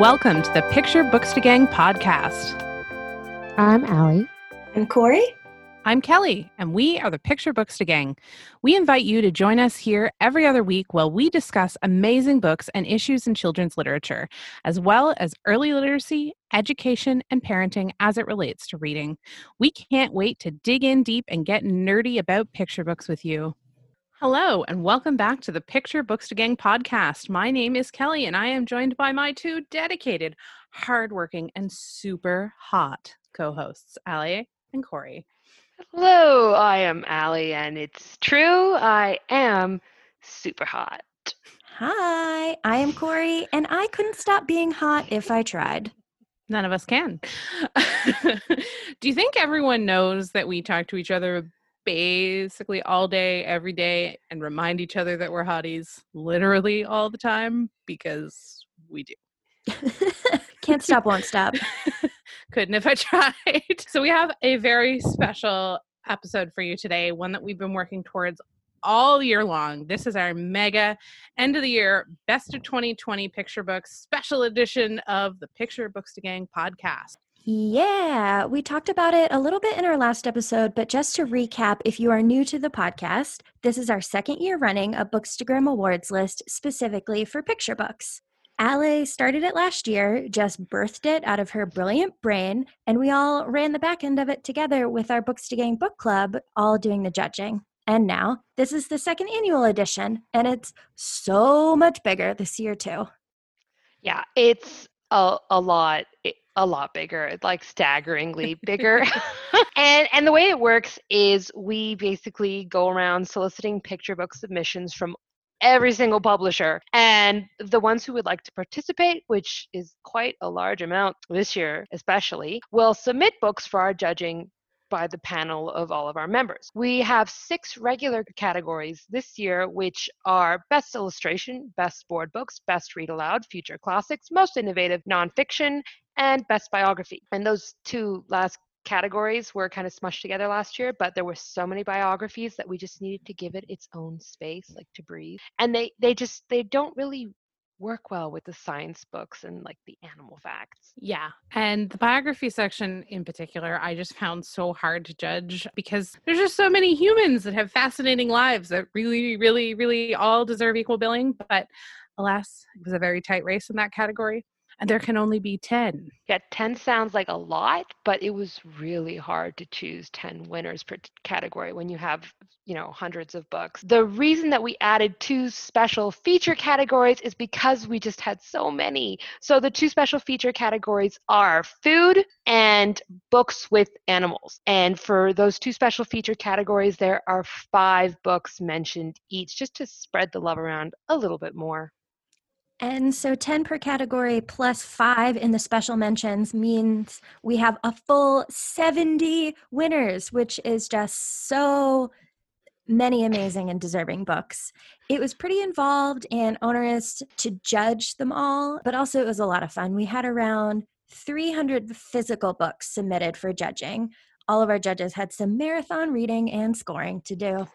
Welcome to the Picture Booksy Gang podcast. I'm Allie. I'm Corey. I'm Kelly, and we are the Picture Booksy Gang. We invite you to join us here every other week while we discuss amazing books and issues in children's literature, as well as early literacy, education, and parenting as it relates to reading. We can't wait to dig in deep and get nerdy about picture books with you. Hello, and welcome back to the Picture Booksy Gang podcast. My name is Kelly, and I am joined by my two dedicated, hardworking, and super hot co hosts, Allie and Corey. Hello, I am Allie, and it's true, I am super hot. Hi, I am Corey, and I couldn't stop being hot if I tried. None of us can. Do you think everyone knows that we talk to each other basically all day, every day, and remind each other that we're hotties literally all the time? Because we do. Can't stop, won't stop. Couldn't if I tried. So, we have a very special episode for you today, one that we've been working towards all year long. This is our mega end of the year best of 2020 picture books special edition of the Picture Booksy Gang podcast. Yeah, we talked about it a little bit in our last episode, but just to recap, if you are new to the podcast, this is our second year running a Bookstagram Awards list specifically for picture books. Allie started it last year, just birthed it out of her brilliant brain, and we all ran the back end of it together with our Booksy Gang book club, all doing the judging. And now, this is the second annual edition, and it's so much bigger this year, too. Yeah, it's a, a lot a lot bigger like staggeringly bigger and and the way it works is we basically go around soliciting picture book submissions from every single publisher. And the ones who would like to participate, which is quite a large amount this year, especially, will submit books for our judging by the panel of all of our members. We have six regular categories this year, which are Best Illustration, Best Board Books, Best Read Aloud, Future Classics, Most Innovative Nonfiction, and Best Biography. And those two last categories were kind of smushed together last year, but there were so many biographies that we just needed to give it its own space, like to breathe. And they they just they don't really work well with the science books and like the animal facts. Yeah. And the biography section in particular, I just found so hard to judge because there's just so many humans that have fascinating lives that really, really, really all deserve equal billing. But alas, it was a very tight race in that category and there can only be 10. Yeah, 10 sounds like a lot, but it was really hard to choose 10 winners per category when you have, you know, hundreds of books. The reason that we added two special feature categories is because we just had so many. So the two special feature categories are food and books with animals. And for those two special feature categories, there are five books mentioned each just to spread the love around a little bit more. And so 10 per category plus five in the special mentions means we have a full 70 winners, which is just so many amazing and deserving books. It was pretty involved and onerous to judge them all, but also it was a lot of fun. We had around 300 physical books submitted for judging. All of our judges had some marathon reading and scoring to do.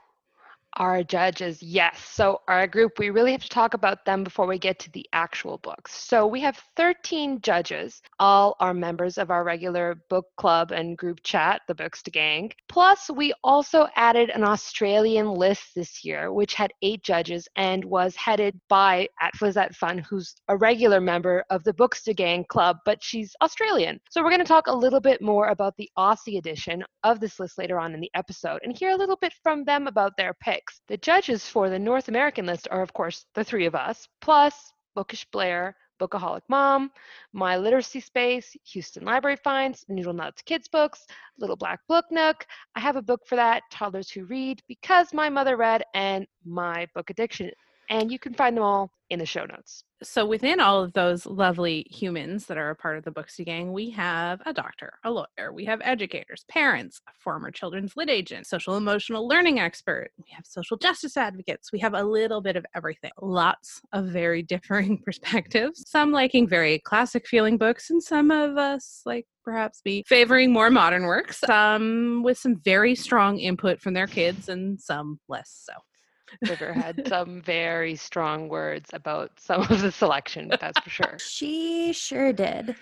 Our judges, yes. So, our group, we really have to talk about them before we get to the actual books. So, we have 13 judges. All are members of our regular book club and group chat, the Booksy Gang. Plus, we also added an Australian list this year, which had eight judges and was headed by at Flizzette Fun, who's a regular member of the Booksy Gang club, but she's Australian. So, we're going to talk a little bit more about the Aussie edition of this list later on in the episode and hear a little bit from them about their pick picks. The judges for the North American list are, of course, the three of us, plus Bookish Blair, Bookaholic Mom, My Literacy Space, Houston Library Finds, Noodle Nuts Kids Books, Little Black Book Nook. I have a book for that, Toddlers Who Read, Because My Mother Read, and My Book Addiction. And you can find them all in the show notes. So, within all of those lovely humans that are a part of the Booksy Gang, we have a doctor, a lawyer, we have educators, parents, a former children's lit agent, social emotional learning expert, we have social justice advocates, we have a little bit of everything. Lots of very differing perspectives, some liking very classic feeling books, and some of us like perhaps be favoring more modern works, some with some very strong input from their kids, and some less so. River had some very strong words about some of the selection, that's for sure. She sure did.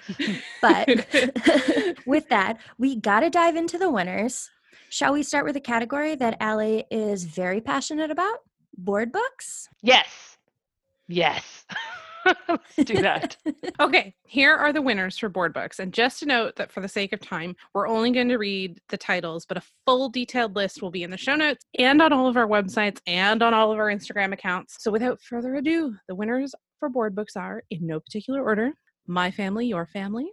But with that, we got to dive into the winners. Shall we start with a category that Allie is very passionate about? Board books? Yes. Yes. Let's do that. Okay, here are the winners for board books. And just to note that for the sake of time, we're only going to read the titles, but a full detailed list will be in the show notes and on all of our websites and on all of our Instagram accounts. So without further ado, the winners for board books are, in no particular order, My Family, Your Family,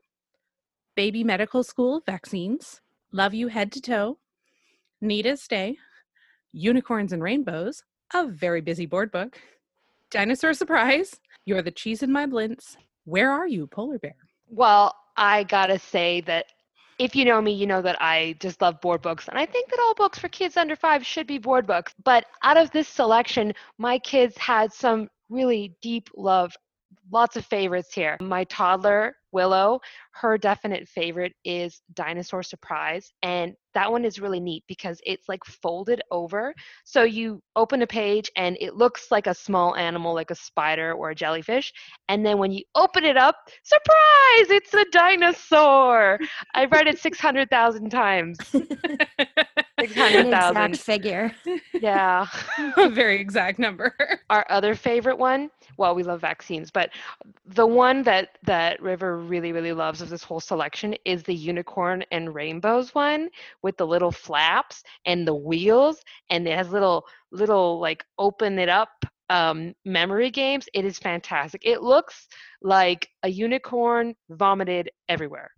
Baby Medical School Vaccines, Love You Head to Toe, Nita's Day, Unicorns and Rainbows, a very busy board book, Dinosaur Surprise, You're the Cheese in My Blintz, Where Are You, Polar Bear? Well, I gotta say that if you know me, you know that I just love board books. And I think that all books for kids under five should be board books. But out of this selection, my kids had some really deep love lots of favorites here. My toddler, Willow, her definite favorite is Dinosaur Surprise. And that one is really neat because it's like folded over. So you open a page and it looks like a small animal, like a spider or a jellyfish. And then when you open it up, surprise, it's a dinosaur. I've read it 600,000 times. An 600,000. figure. Yeah. a very exact number. our other favorite one well we love vaccines but the one that that river really really loves of this whole selection is the unicorn and rainbows one with the little flaps and the wheels and it has little little like open it up um, memory games it is fantastic it looks like a unicorn vomited everywhere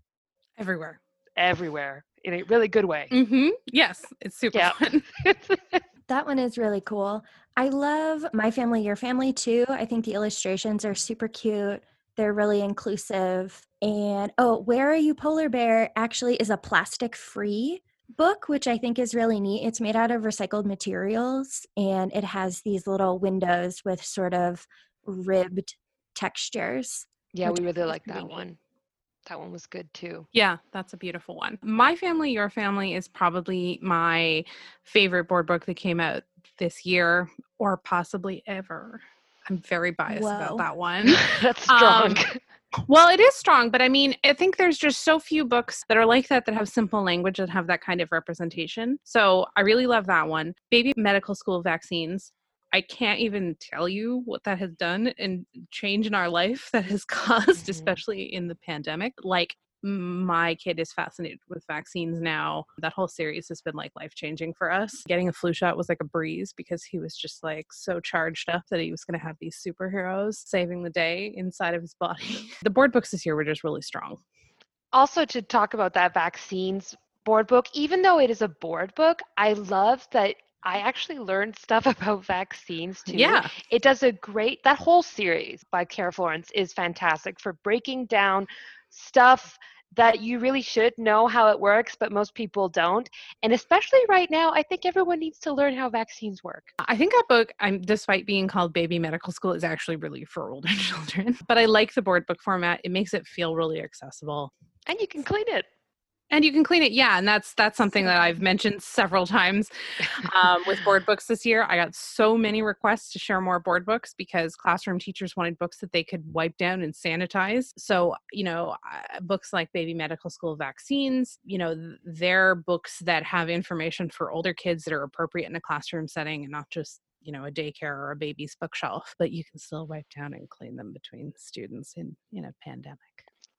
Everywhere. everywhere in a really good way Mm-hmm. Yes, it's super Yeah. fun. That one is really cool. I love My Family, Your Family too. I think the illustrations are super cute. They're really inclusive. And oh, Where Are You Polar Bear actually is a plastic free book, which I think is really neat. It's made out of recycled materials and it has these little windows with sort of ribbed textures. yeah we really like that neat. one that one was good too Yeah, that's a beautiful one. My Family, Your Family is probably my favorite board book that came out this year or possibly ever. I'm very biased Whoa. about that one. that's strong Um, Well, it is strong, but I mean, I think there's just so few books that are like that that have simple language that have that kind of representation. So I really love that one. Baby medical school vaccines. I can't even tell you what that has done and change in our life that has caused, Mhm. especially in the pandemic. Like my kid is fascinated with vaccines now. That whole series has been like life changing for us. Getting a flu shot was like a breeze because he was just like so charged up that he was going to have these superheroes saving the day inside of his body. the board books this year were just really strong. also to talk about that vaccines board book even though it is a board book i love that i actually learned stuff about vaccines too Yeah. it does a great that whole series by Cara Florance is fantastic for breaking down stuff that you really should know how it works but most people don't and especially right now i think everyone needs to learn how vaccines work I think that book, I'm despite being called Baby Medical School, is actually really for older children. But I like the board book format. It makes it feel really accessible. and you can clean it And you can clean it, yeah. And that's that's something that I've mentioned several times um, with board books this year. I got so many requests to share more board books because classroom teachers wanted books that they could wipe down and sanitize. So you know, books like Baby Medical School Vaccines, you know, th- they're books that have information for older kids that are appropriate in a classroom setting and not just you know a daycare or a baby's bookshelf but you can still wipe down and clean them between students in in a pandemic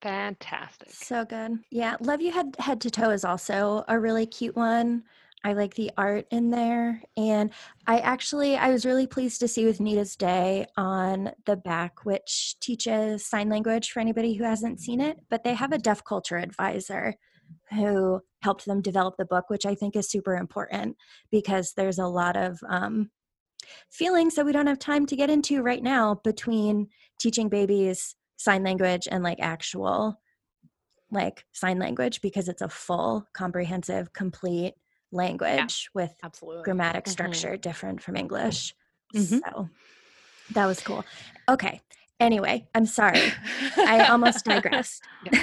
fantastic So good. Yeah, Love You Head Head to Toe is also a really cute one. I like the art in there. And I actually I was really pleased to see with Nita's Day on the back, which teaches sign language for anybody who hasn't seen it, but they have a deaf culture advisor who helped them develop the book, which I think is super important because there's a lot of um, feelings that we don't have time to get into right now between teaching babies sign language and like actual like sign language because it's a full comprehensive complete language with absolutely. grammatic Mhm. structure different from english. Mhm. so that was cool. Okay. Anyway i'm sorry. I almost digressed.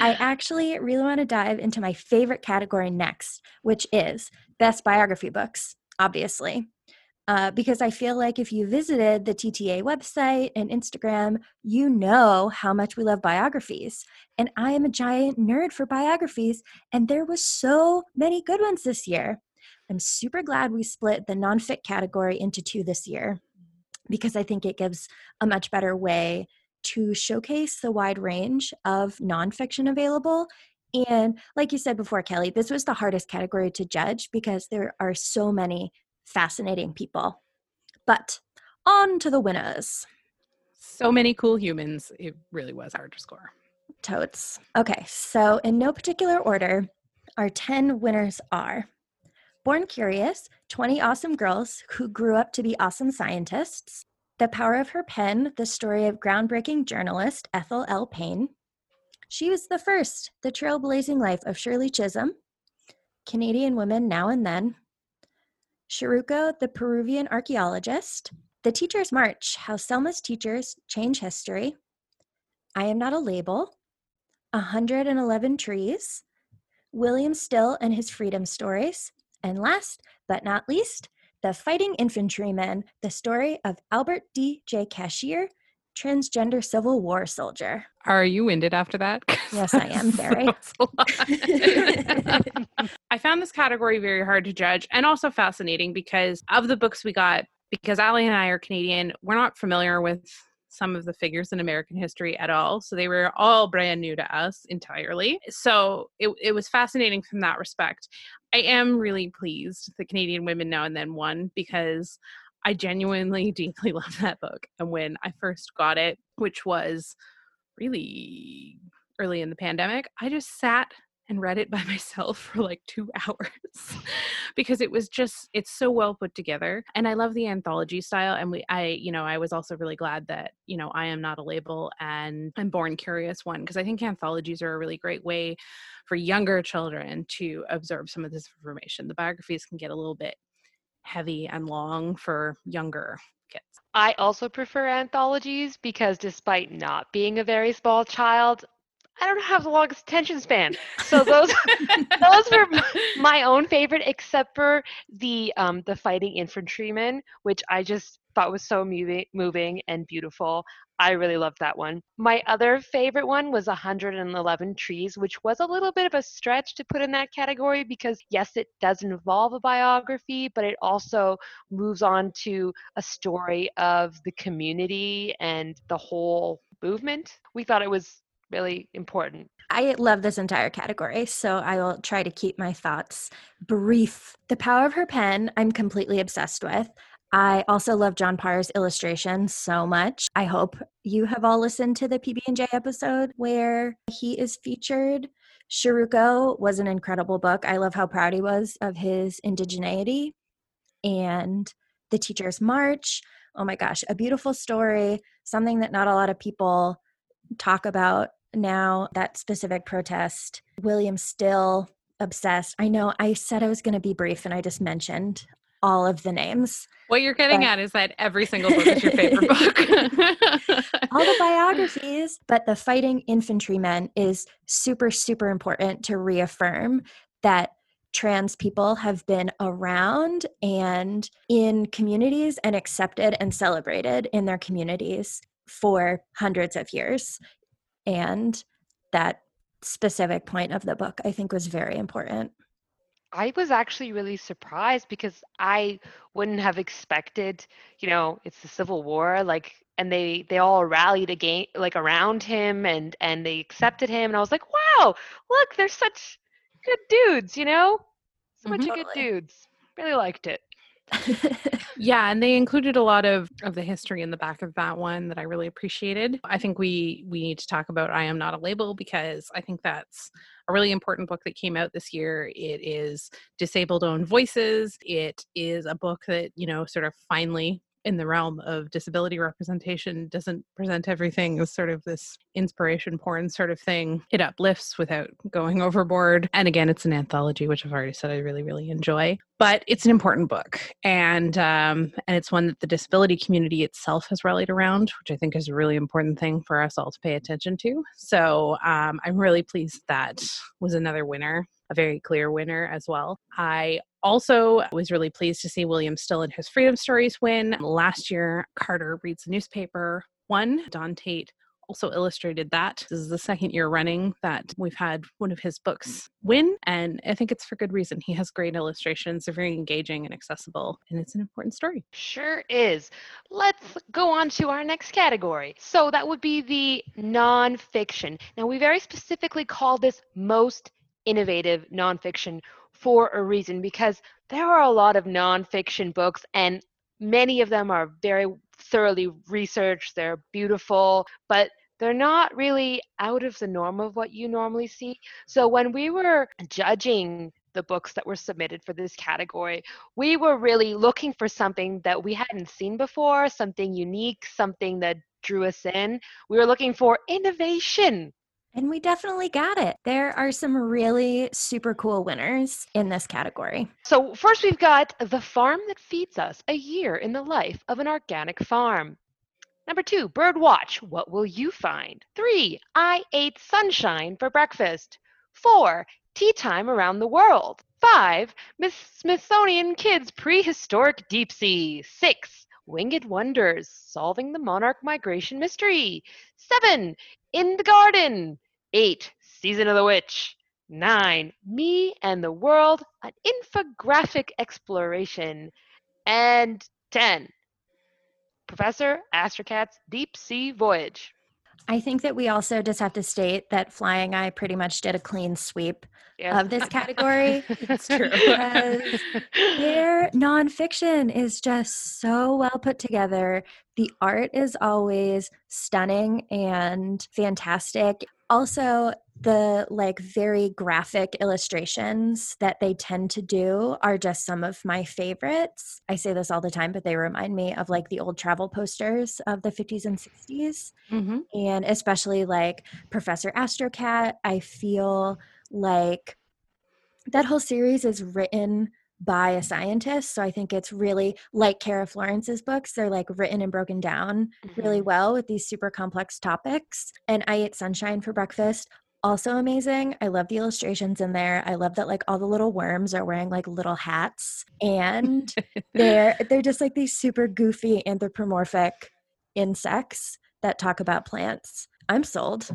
I actually really want to dive into my favorite category next, which is best biography books, obviously. Uh, because I feel like if you visited the TTA website and Instagram, you know how much we love biographies. And I am a giant nerd for biographies, and there was so many good ones this year. I'm super glad we split the nonfic category into two this year because I think it gives a much better way to showcase the wide range of nonfiction available. And like you said before, Kelly, this was the hardest category to judge because there are so many fascinating people. But on to the winners. So many cool humans. It really was hard to score. Totes. Okay, so in no particular order, our 10 winners are Born Curious 20 Awesome Girls Who Grew Up to Be Awesome Scientists, The Power of Her Pen, the story of groundbreaking journalist Ethel L. Payne. She was the first, The Trailblazing Life of Shirley Chisholm, Canadian Women Now and Then, Chiruko, the Peruvian archaeologist, The Teacher's March How Selma's Teachers Change History, I Am Not a Label, 111 Trees, William Still and His Freedom Stories, and last but not least, The Fighting Infantryman, the story of Albert D. J. Cashier, transgender Civil War soldier. Are you winded after that? Yes, I am very. I found this category very hard to judge and also fascinating because of the books we got, because Ali and I are Canadian, we're not familiar with some of the figures in American history at all. So they were all brand new to us entirely. So it, it was fascinating from that respect. I am really pleased the Canadian Women Now and Then won because I genuinely deeply love that book. And when I first got it, which was really early in the pandemic, I just sat and read it by myself for like two hours because it was just it's so well put together and i love the anthology style and we i you know i was also really glad that you know i am not a label and i'm born curious one because i think anthologies are a really great way for younger children to absorb some of this information. The biographies can get a little bit heavy and long for younger kids. I also prefer anthologies because despite not being a very small child, I don't have the longest attention span. So those those were my own favorite, except for the um, the fighting infantryman, which I just thought was so moving, moving and beautiful. I really loved that one. My other favorite one was 111 Trees, which was a little bit of a stretch to put in that category because, yes, it does involve a biography, but it also moves on to a story of the community and the whole movement. We thought it was really important. I love this entire category, so I will try to keep my thoughts brief. The Power of Her Pen, I'm completely obsessed with. I also love John Parra's illustration so much. I hope you have all listened to the PB&J episode where he is featured. Chiruko was an incredible book. I love how proud he was of his indigeneity. And The Teacher's March, oh my gosh, a beautiful story, something that not a lot of people talk about now. That specific protest, William Still, obsessed. I know I said I was going to be brief and I just mentioned all of the names. What you're getting but, at is that every single book is your favorite book. all the biographies, but the fighting infantrymen is super, super important to reaffirm that trans people have been around and in communities and accepted and celebrated in their communities for hundreds of years. And that specific point of the book, I think, was very important. I was actually really surprised because I wouldn't have expected, you know, it's the Civil War, like, and they they all rallied again, like around him, and and they accepted him, and I was like, wow, look, they're such good dudes, you know, so much mm-hmm. good dudes. Really liked it. yeah, and they included a lot of of the history in the back of that one that I really appreciated. I think we we need to talk about I am not a label because I think that's a really important book that came out this year. It is disabled owned voices. It is a book that, you know, sort of finally in the realm of disability representation doesn't present everything as sort of this inspiration porn sort of thing. It uplifts without going overboard. And again, it's an anthology, which I've already said I really, really enjoy. but it's an important book, and um, and it's one that the disability community itself has rallied around, which I think is a really important thing for us all to pay attention to. So um, I'm really pleased that was another winner, a very clear winner as well. I also was really pleased to see William Still and his Freedom Stories win. Last year, Carter Reads the Newspaper won. Don Tate also illustrated that. This is the second year running that we've had one of his books win, and I think it's for good reason. He has great illustrations, they're very engaging and accessible, and it's an important story. Sure is. Let's go on to our next category. So that would be the nonfiction. Now, we very specifically call this most innovative nonfiction for a reason because there are a lot of nonfiction books and many of them are very thoroughly researched, they're beautiful, but they're not really out of the norm of what you normally see. So when we were judging the books that were submitted for this category, we were really looking for something that we hadn't seen before, something unique, something that drew us in. We were looking for innovation. And we definitely got it. There are some really super cool winners in this category. So, first, we've got The Farm That Feeds Us A Year in the Life of an Organic Farm. Number two, Bird Watch. What will you find? Three, I ate sunshine for breakfast. Four, Tea Time Around the World. Five, Miss Smithsonian Kids Prehistoric Deep Sea. Six, Winged Wonders, Solving the Monarch Migration Mystery. Seven, In the Garden. Eight, Season of the Witch. Nine, Me and the World, an infographic exploration. And 10, Professor Astrocat's Deep Sea Voyage. I think that we also just have to state that Flying Eye pretty much did a clean sweep yes. of this category. it's true. Their nonfiction is just so well put together. The art is always stunning and fantastic. Also, the like very graphic illustrations that they tend to do are just some of my favorites. I say this all the time, but they remind me of like the old travel posters of the 50s and 60s. Mm-hmm. And especially like Professor Astrocat, I feel like that whole series is written by a scientist. So I think it's really like Cara Florance's books. They're like written and broken down mm-hmm. really well with these super complex topics. And I ate sunshine for breakfast also amazing. I love the illustrations in there. I love that like all the little worms are wearing like little hats and they're they're just like these super goofy anthropomorphic insects that talk about plants. I'm sold.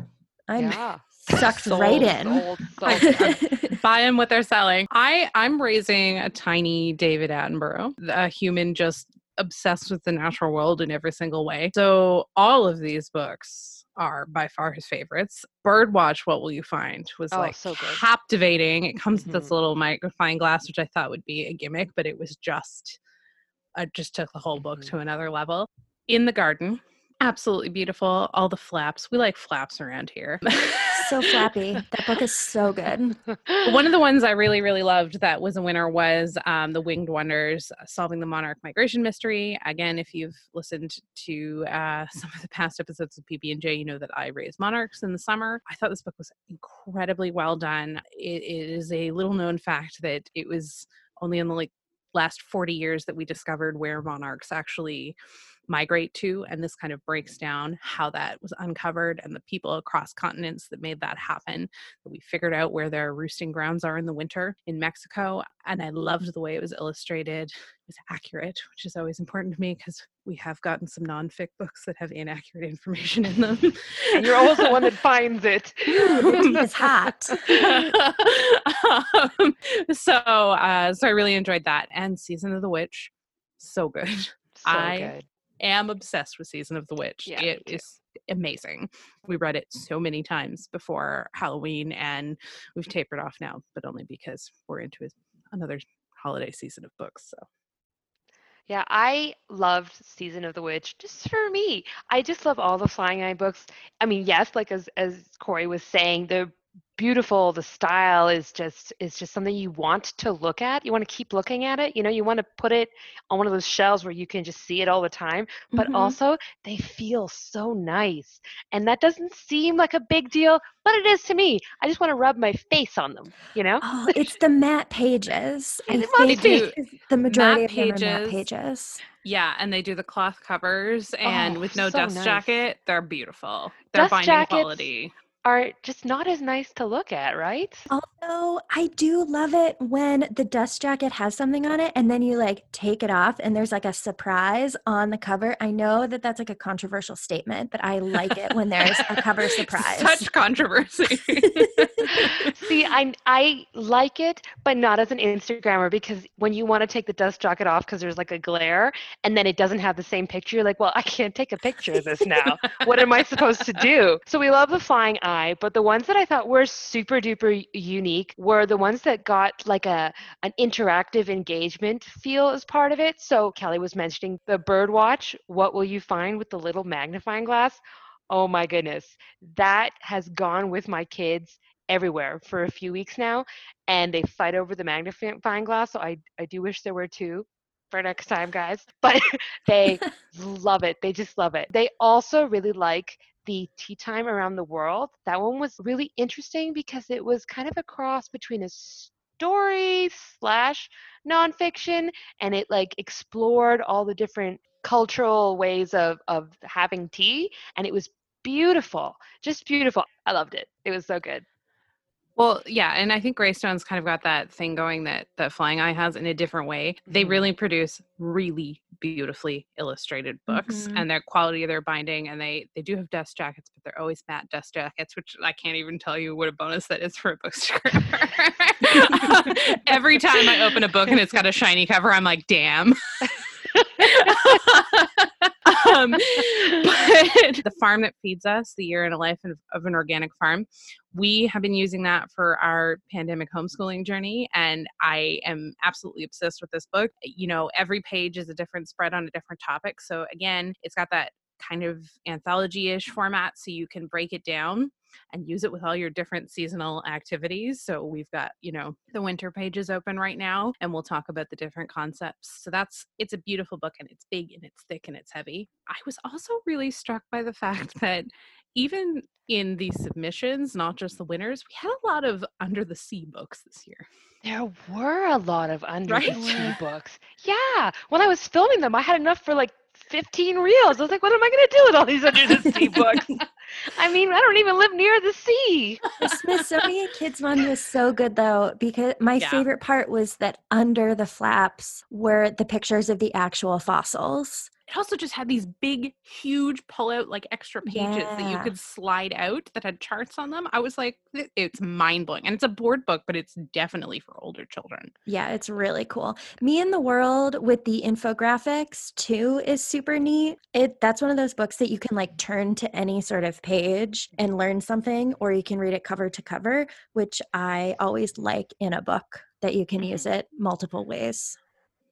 I'm yeah. sucked sold, right in. Sold, sold. Buying what they're selling. I I'm raising a tiny David Attenborough, a human just obsessed with the natural world in every single way. So all of these books are by far his favorites. Birdwatch, What Will You Find was oh, like so captivating. It comes mm-hmm. with this mm-hmm. little magnifying glass, which I thought would be a gimmick, but it was just, I just took the whole book mm-hmm. to another level. In the Garden, absolutely beautiful. All the flaps. We like flaps around here. so flappy. That book is so good. One of the ones I really, really loved that was a winner was um, The Winged Wonders uh, Solving the Monarch Migration Mystery. Again, if you've listened to uh, some of the past episodes of PB&J, you know that I raise monarchs in the summer. I thought this book was incredibly well done. it, it is a little known fact that it was only in the like last 40 years that we discovered where monarchs actually migrate to. And this kind of breaks down how that was uncovered and the people across continents that made that happen. We figured out where their roosting grounds are in the winter in Mexico. And I loved the way it was illustrated. It was accurate, which is always important to me because we have gotten some non-fic books that have inaccurate information in them. and you're always the one that finds it. it's hot. um, so, uh, so I really enjoyed that. And Season of the Witch, so good. So I good am obsessed with Season of the Witch. Yeah, it is amazing. We read it so many times before Halloween, and we've tapered off now, but only because we're into another holiday season of books. So. Yeah, I loved Season of the Witch just for me. I just love all the Flying Eye books. I mean, yes, like as as Corey was saying, the beautiful the style is just is just something you want to look at you want to keep looking at it you know you want to put it on one of those shelves where you can just see it all the time but Mhm. also they feel so nice and that doesn't seem like a big deal but it is to me i just want to rub my face on them you know Oh, it's the matte pages. I It must be. the majority Matte of them are matte pages. pages. Yeah, and they do the cloth covers, and Oh, with no so dust nice. jacket, they're beautiful. They're Dust binding jackets quality. Are just not as nice to look at right Although I do love it when the dust jacket has something on it and then you like take it off and there's like a surprise on the cover. I know that that's like a controversial statement, but I like it when there's a cover surprise. Such controversy. See, I I like it, but not as an Instagrammer because when you want to take the dust jacket off because there's like a glare and then it doesn't have the same picture, you're like, well, I can't take a picture of this now. what am I supposed to do? So we love the flying eye, but the ones that I thought were super duper unique were the ones that got like a an interactive engagement feel as part of it. So Kelly was mentioning the bird watch. What will you find with the little magnifying glass? Oh my goodness. That has gone with my kids everywhere for a few weeks now and they fight over the magnifying glass so i i do wish there were two for next time guys but they love it they just love it they also really like the tea time around the world that one was really interesting because it was kind of a cross between a story slash nonfiction and it like explored all the different cultural ways of of having tea and it was beautiful just beautiful. I loved it. It was so good Well, yeah, and I think Greystone's kind of got that thing going that that Flying Eye has in a different way. They Mhm. really produce really beautifully illustrated books, Mhm. and their quality of their binding, and they they do have dust jackets, but they're always matte dust jackets, which I can't even tell you what a bonus that is for a bookstore. Every time I open a book and it's got a shiny cover, I'm like, damn. um, but the farm that feeds us, the year in a life of, of an organic farm, we have been using that for our pandemic homeschooling journey. And I am absolutely obsessed with this book. You know, every page is a different spread on a different topic. So again, it's got that kind of anthology ish format so you can break it down and use it with all your different seasonal activities. So we've got, you know, the winter pages open right now and we'll talk about the different concepts. So that's it's a beautiful book and it's big and it's thick and it's heavy. I was also really struck by the fact that even in the submissions, not just the winners, we had a lot of under the sea books this year. There were a lot of under Right? the sea books. Yeah. When I was filming them, I had enough for like 15 reels. I was like, what am I going to do with all these under the sea books? I mean, I don't even live near the sea. The Smithsonian Kids one was so good though, because my Yeah. favorite part was that under the flaps were the pictures of the actual fossils. It also just had these big, huge pull out like extra pages that you could slide out that had charts on them. I was like, it's mind blowing. And it's a board book, but it's definitely for older children. Yeah, it's really cool. Me and the World with the infographics too is super neat. It that's one of those books that you can like turn to any sort of page and learn something or you can read it cover to cover, which I always like in a book that you can use mm-hmm. it multiple ways.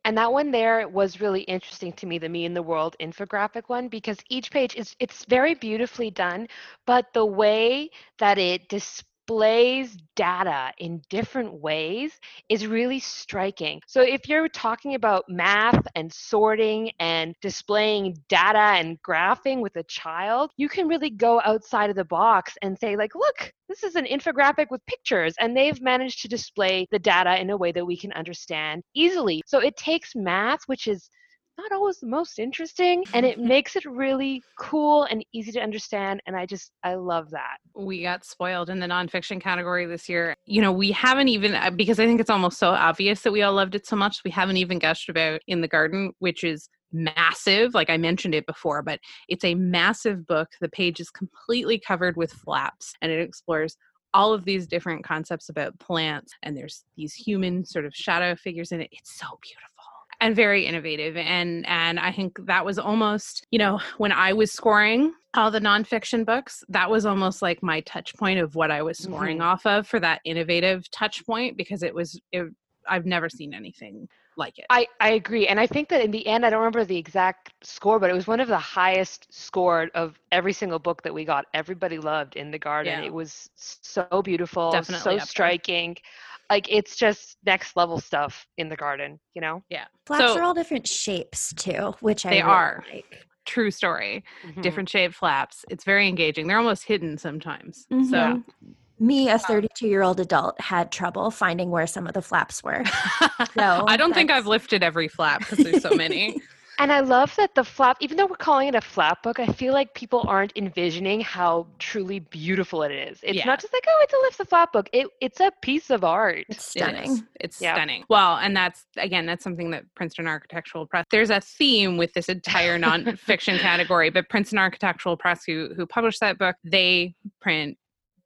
And that one there was really interesting to me, the Me in the World infographic one, because each page is it's very beautifully done, but the way that it displays data in different ways is really striking. So if you're talking about math and sorting and displaying data and graphing with a child, you can really go outside of the box and say like, look, this is an infographic with pictures and they've managed to display the data in a way that we can understand easily. So it takes math, which is not always the most interesting, and it makes it really cool and easy to understand. And I just, I love that. We got spoiled in the nonfiction category this year. You know, we haven't even, uh, because I think it's almost so obvious that we all loved it so much, we haven't even gushed about In the Garden, which is massive. Like I mentioned it before, but it's a massive book. The page is completely covered with flaps and it explores all of these different concepts about plants and there's these human sort of shadow figures in it. It's so beautiful and very innovative and and i think that was almost you know when i was scoring all the nonfiction books that was almost like my touch point of what i was scoring Mhm. off of for that innovative touch point because it was it I've never seen anything like it. I, I agree. And I think that in the end, I don't remember the exact score, but it was one of the highest scored of every single book that we got. Everybody loved In the Garden. Yeah. It was so beautiful, Definitely so striking there. Striking. Like it's just next level stuff in the garden, you know? Yeah. Flaps So- are all different shapes too, which I They really are. like. True story. Mhm. Different shaped flaps. It's very engaging. They're almost hidden sometimes. So Mhm. Me, a 32 year old adult, had trouble finding where some of the flaps were. So I don't think I've lifted every flap because there's so many. And I love that the flap, even though we're calling it a flap book, I feel like people aren't envisioning how truly beautiful it is. It's Yeah. not just like, oh, it's a lift the flap book. It, it's a piece of art. It's It is. stunning. It's Yeah. stunning. Well, and that's again, that's something that Princeton Architectural Press. There's a theme with this entire nonfiction category, but Princeton Architectural Press, who who published that book, they print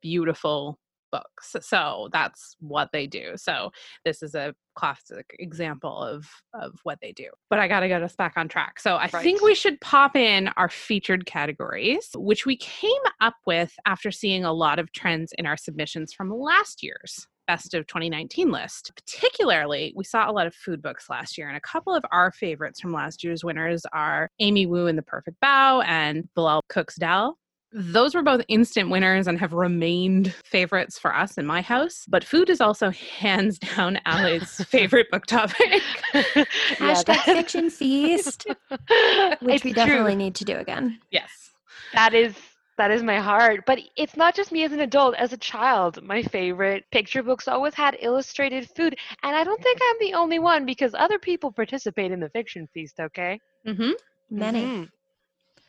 beautiful books. So that's what they do. So this is a classic example of of what they do. But I got to get us back on track. So I think we should pop in our featured categories, which we came up with after seeing a lot of trends in our submissions from last year's best of 2019 list. Particularly, we saw a lot of food books last year, and a couple of our favorites from last year's winners are Amy Wu in the Perfect Bao and Bilal Cook's Daal. Those were both instant winners and have remained favorites for us in my house. But food is also hands down Allie's favorite book topic. Yeah, Hashtag fiction feast, which It's we true. definitely need to do again. yes. That is that is my heart. But it's not just me as an adult. As a child, my favorite picture books always had illustrated food. And I don't think I'm the only one because other people participate in the fiction feast, okay? hmm Many. Mhm.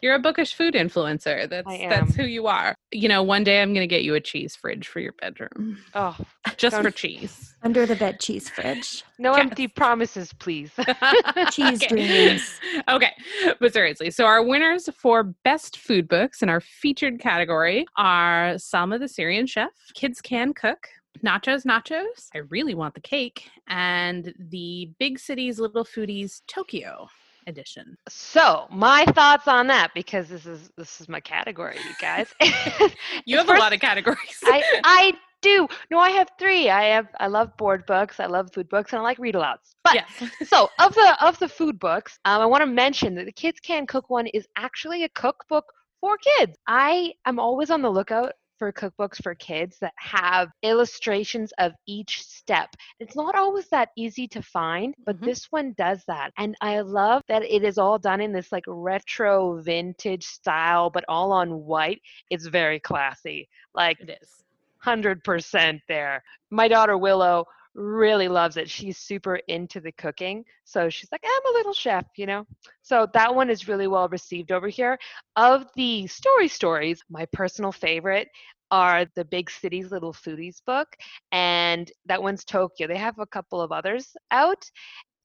You're a bookish food influencer. That's that's who you are. You know, one day I'm gonna get you a cheese fridge for your bedroom. Oh, Just for cheese. Under the bed cheese fridge. no Yes. empty promises, please. Cheese Okay. dreams. Okay, but seriously, so our winners for best food books in our featured category are Salma the Syrian Chef, Kids Can Cook, Nachos Nachos, I Really Want the Cake, and the Big Cities Little Foodies Tokyo edition. so my thoughts on that because this is this is my category, you guys. You have a lot of categories. I I do. No, I have three. I have I love board books, I love food books, and I like read alouds. But yes. so of the of the food books, um, I want to mention that the Kids Can Cook one is actually a cookbook for kids. I am always on the lookout for cookbooks for kids that have illustrations of each step. It's not always that easy to find, but Mhm. this one does that. And I love that it is all done in this like retro vintage style, but all on white. It's very classy. Like It is. 100% there. My daughter Willow really loves it. She's super into the cooking. So she's like, I'm a little chef, you know? So that one is really well received over here. Of the story stories, my personal favorite are the Big Cities Little Foodies book. And that one's Tokyo. They have a couple of others out.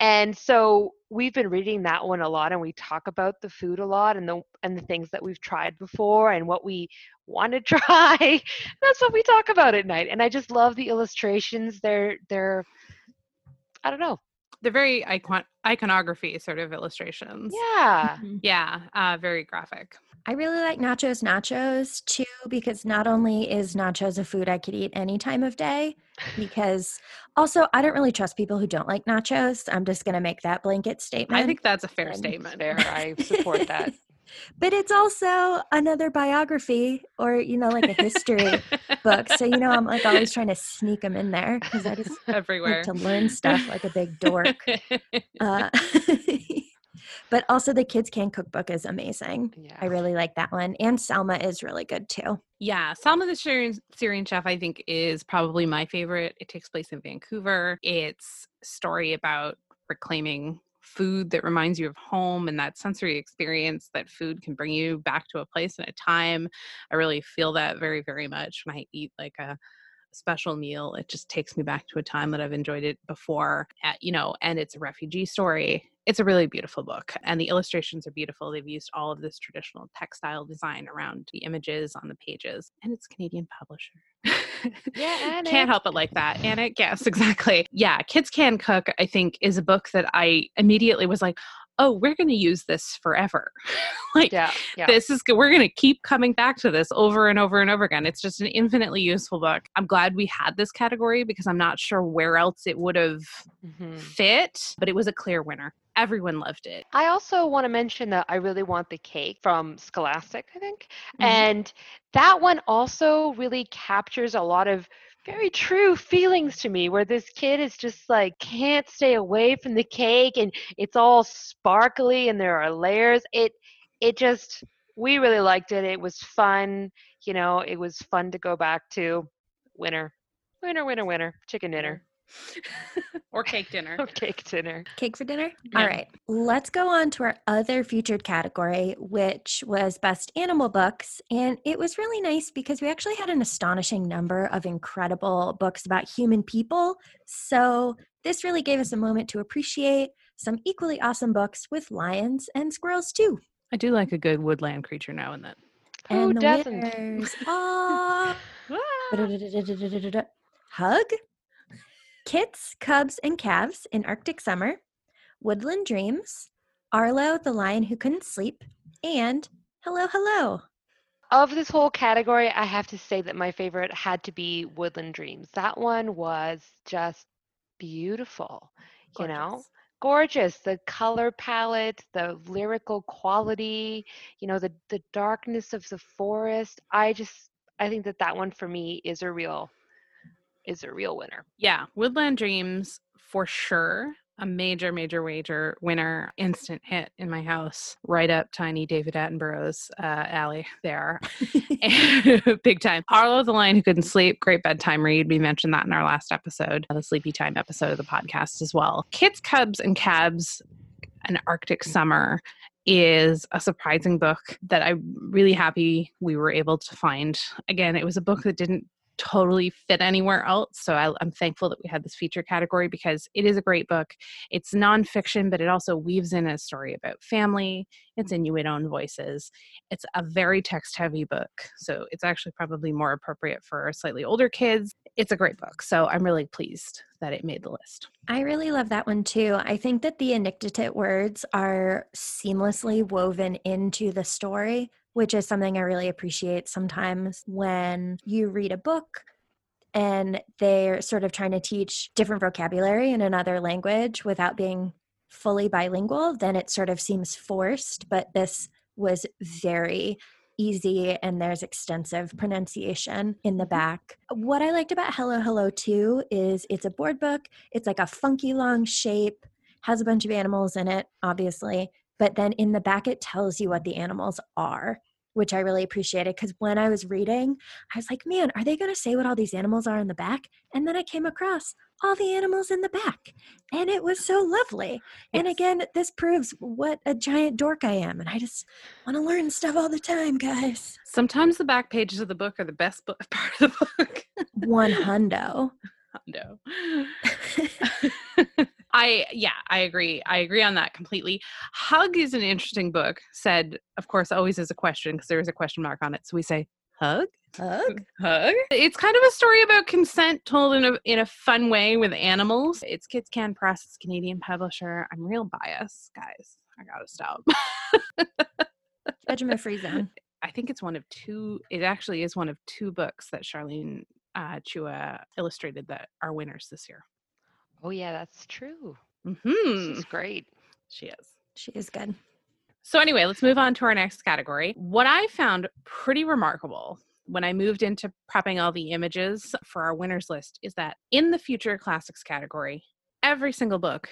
And so we've been reading that one a lot and we talk about the food a lot and the and the things that we've tried before and what we want to try. That's what we talk about at night. And I just love the illustrations. They're they're I don't know. They're very icon iconography sort of illustrations. Yeah. Yeah, uh, very graphic. I really like nachos nachos too because not only is nachos a food I could eat any time of day, because also I don't really trust people who don't like nachos. I'm just going to make that blanket statement. I think that's a fair and statement. Fair. I support that. but it's also another biography or, you know, like a history book. So, you know, I'm like always trying to sneak them in there because I just Everywhere. like to learn stuff like a big dork. Uh, but also, the Kids Can Cookbook is amazing. Yeah. I really like that one. And Salma is really good too. Yeah, Salma the Syrian, Syrian Chef, I think, is probably my favorite. It takes place in Vancouver. It's story about reclaiming food that reminds you of home and that sensory experience that food can bring you back to a place and a time. I really feel that very, very much when I eat like a special meal. It just takes me back to a time that I've enjoyed it before, uh, you know, and it's a refugee story. It's a really beautiful book, and the illustrations are beautiful. They've used all of this traditional textile design around the images on the pages, and it's Canadian publisher. Yeah, Annick. Can't help it like that. Annick, yes, exactly. Yeah, Kids Can Cook, I think, is a book that I immediately was like, oh, we're going to use this forever. like, Yeah, yeah. this is we're going to keep coming back to this over and over and over again. It's just an infinitely useful book. I'm glad we had this category because I'm not sure where else it would have Mhm. fit, but it was a clear winner. Everyone loved it. I also want to mention that I really want the cake from Scholastic, I think. Mhm. And that one also really captures a lot of very true feelings to me where this kid is just like can't stay away from the cake and it's all sparkly and there are layers. It it just we really liked it. It was fun. You know, it was fun to go back to. Winner. Winner, winner, winner. Chicken dinner. Or cake dinner. Or cake dinner. Cake for dinner? Yeah. All right. Let's go on to our other featured category, which was Best Animal Books. And it was really nice because we actually had an astonishing number of incredible books about human people. So this really gave us a moment to appreciate some equally awesome books with lions and squirrels, too. I do like a good woodland creature now and then. Who and oh, the doesn't? winners are ah. Hug, Kits, Cubs, and Calves in Arctic Summer, Woodland Dreams, Arlo, the Lion Who Couldn't Sleep, and Hello, Hello. Of this whole category, I have to say that my favorite had to be Woodland Dreams. That one was just beautiful, you know? Gorgeous. The color palette, the lyrical quality, you know, the the darkness of the forest. I just I think that that one for me is a real is a real winner. Yeah, Woodland Dreams for sure. A major, major wager winner, instant hit in my house, right up tiny David Attenborough's uh, alley there. Big time. Arlo the Lion Who Couldn't Sleep, great bedtime read. We mentioned that in our last episode, the sleepy time episode of the podcast as well. Kits, Cubs, and Calves, an Arctic Summer is a surprising book that I'm really happy we were able to find. Again, it was a book that didn't totally fit anywhere else. So I, I'm thankful that we had this feature category because it is a great book. It's nonfiction, but it also weaves in a story about family. It's Inuit own voices. It's a very text heavy book. So it's actually probably more appropriate for slightly older kids. It's a great book. So I'm really pleased that it made the list. I really love that one too. I think that the Inuktitut words are seamlessly woven into the story, which is something I really appreciate sometimes when you read a book and they're sort of trying to teach different vocabulary in another language without being fully bilingual, then it sort of seems forced. But this was very easy and there's extensive pronunciation in the mm-hmm. back. What I liked about Hello Hello 2 is it's a board book. It's like a funky long shape, has a bunch of animals in it, obviously, but then in the back it tells you what the animals are. Which I really appreciated because when I was reading, I was like, man, are they going to say what all these animals are in the back? And then I came across all the animals in the back. And it was so lovely. And again, this proves what a giant dork I am. And I just want to learn stuff all the time, guys. Sometimes the back pages of the book are the best book, part of the book. One hundo. no. I yeah, I agree. I agree on that completely. Hug is an interesting book. Said, of course, always as a question because there is a question mark on it. So we say hug, Hug. hug. It's kind of a story about consent told in a in a fun way with animals. It's Kids Can Press. It's Canadian publisher. I'm real biased, guys. I gotta stop. Judgment free zone. I think it's one of two. It actually is one of two books that Charlene uh, Chua illustrated that are winners this year. Oh yeah, that's true. hmm She's great. She is. She is good. So, anyway, let's move on to our next category. What I found pretty remarkable when I moved into prepping all the images for our winners list is that in the future classics category, every single book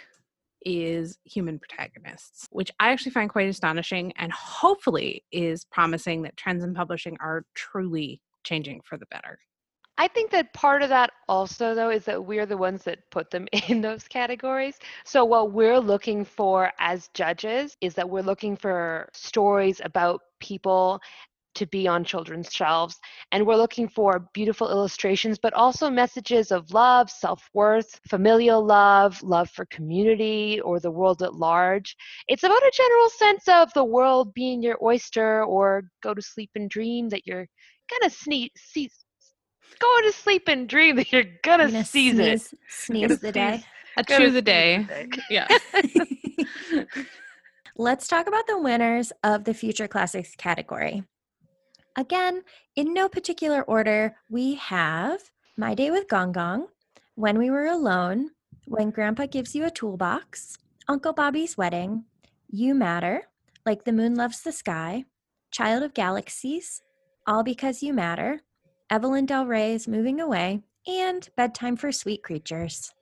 is human protagonists, which I actually find quite astonishing and hopefully is promising that trends in publishing are truly changing for the better. I think that part of that also, though, is that we're the ones that put them in those categories. So, what we're looking for as judges is that we're looking for stories about people to be on children's shelves. And we're looking for beautiful illustrations, but also messages of love, self worth, familial love, love for community or the world at large. It's about a general sense of the world being your oyster or go to sleep and dream that you're gonna sneeze. See, go to sleep and dream that you're gonna, I'm gonna seize it. sneeze, sneeze the day. A Gonna to the day. Yeah. let's talk about the winners of the Future Classics category. Again, in no particular order, we have My Day with Gong Gong, When We Were Alone, When Grandpa Gives You a Toolbox, Uncle Bobby's Wedding, You Matter, Like the Moon Loves the Sky, Child of Galaxies, All Because You Matter, Evelyn Del Rey's Moving Away, and Bedtime for Sweet Creatures.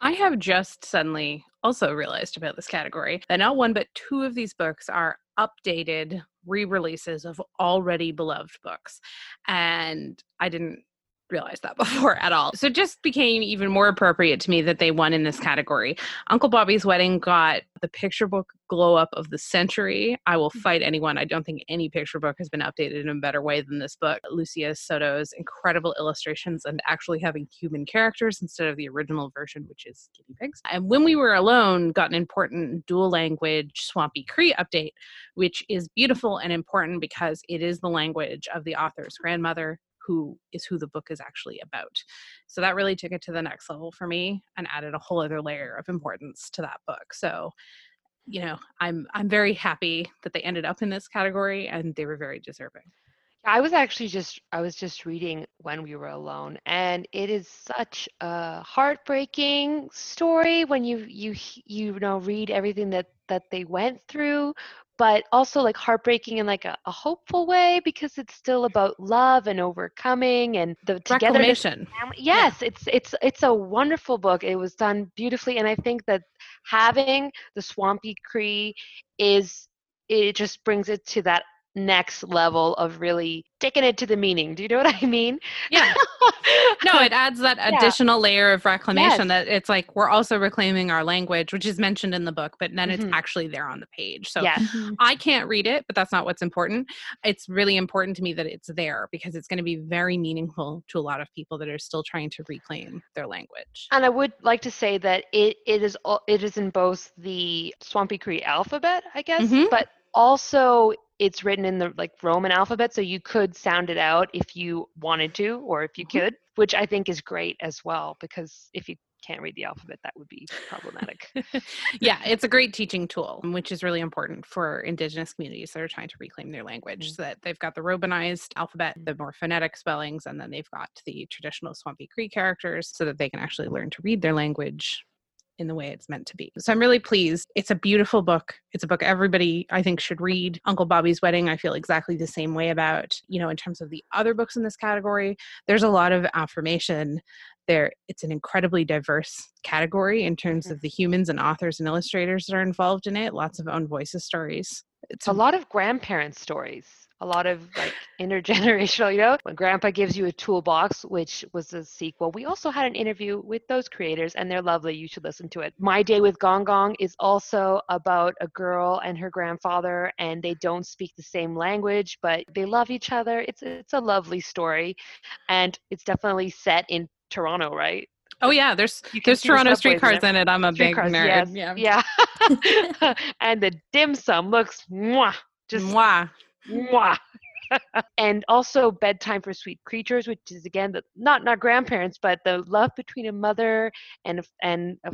I have just suddenly also realized about this category that not one but two of these books are updated re releases of already beloved books. And I didn't realize that before at all. So it just became even more appropriate to me that they won in this category. Uncle Bobby's Wedding got the picture book glow up of the century. I will mm. fight anyone. I don't think any picture book has been updated in a better way than this book. Lucia Soto's incredible illustrations and actually having human characters instead of the original version, which is guinea pigs. And When We Were Alone got an important dual language Swampy Cree update, which is beautiful and important because it is the language of the author's grandmother who is who the book is actually about. So that really took it to the next level for me and added a whole other layer of importance to that book. So, you know, I'm I'm very happy that they ended up in this category and they were very deserving. I was actually just I was just reading when we were alone and it is such a heartbreaking story when you you you know read everything that that they went through but also like heartbreaking in like a, a, hopeful way because it's still about love and overcoming and the togetherness. Yes, yeah. it's it's it's a wonderful book. It was done beautifully, and I think that having the Swampy Cree is it just brings it to that next level of really taking it to the meaning. Do you know what I mean? Yeah. no, it adds that yeah. additional layer of reclamation yes. that it's like we're also reclaiming our language, which is mentioned in the book, but then mm-hmm. it's actually there on the page. So yes. Mm-hmm. I can't read it, but that's not what's important. It's really important to me that it's there because it's going to be very meaningful to a lot of people that are still trying to reclaim their language. And I would like to say that it it is it is in both the Swampy Cree alphabet, I guess, mm-hmm. but also it's written in the like Roman alphabet, so you could sound it out if you wanted to, or if you mm-hmm. could, which I think is great as well, because if you can't read the alphabet, that would be problematic. yeah, it's a great teaching tool, which is really important for Indigenous communities that are trying to reclaim their language. So that they've got the Romanized alphabet, the more phonetic spellings, and then they've got the traditional Swampy Cree characters so that they can actually learn to read their language in the way it's meant to be. So I'm really pleased. It's a beautiful book. It's a book everybody I think should read. Uncle Bobby's Wedding, I feel exactly the same way about, you know, in terms of the other books in this category. There's a lot of affirmation there. It's an incredibly diverse category in terms mm-hmm. of the humans and authors and illustrators that are involved in it. Lots of own voices stories. It's a lot of grandparents' stories a lot of like intergenerational, you know, when grandpa gives you a toolbox, which was a sequel. We also had an interview with those creators and they're lovely. You should listen to it. My Day with Gong Gong is also about a girl and her grandfather and they don't speak the same language, but they love each other. It's it's a lovely story and it's definitely set in Toronto, right? Oh yeah, there's there's Toronto streetcars in it. I'm a big nerd. Yes. Yeah. Yeah. and the dim sum looks mwah, just mwah and also bedtime for sweet creatures which is again the, not not grandparents but the love between a mother and and a,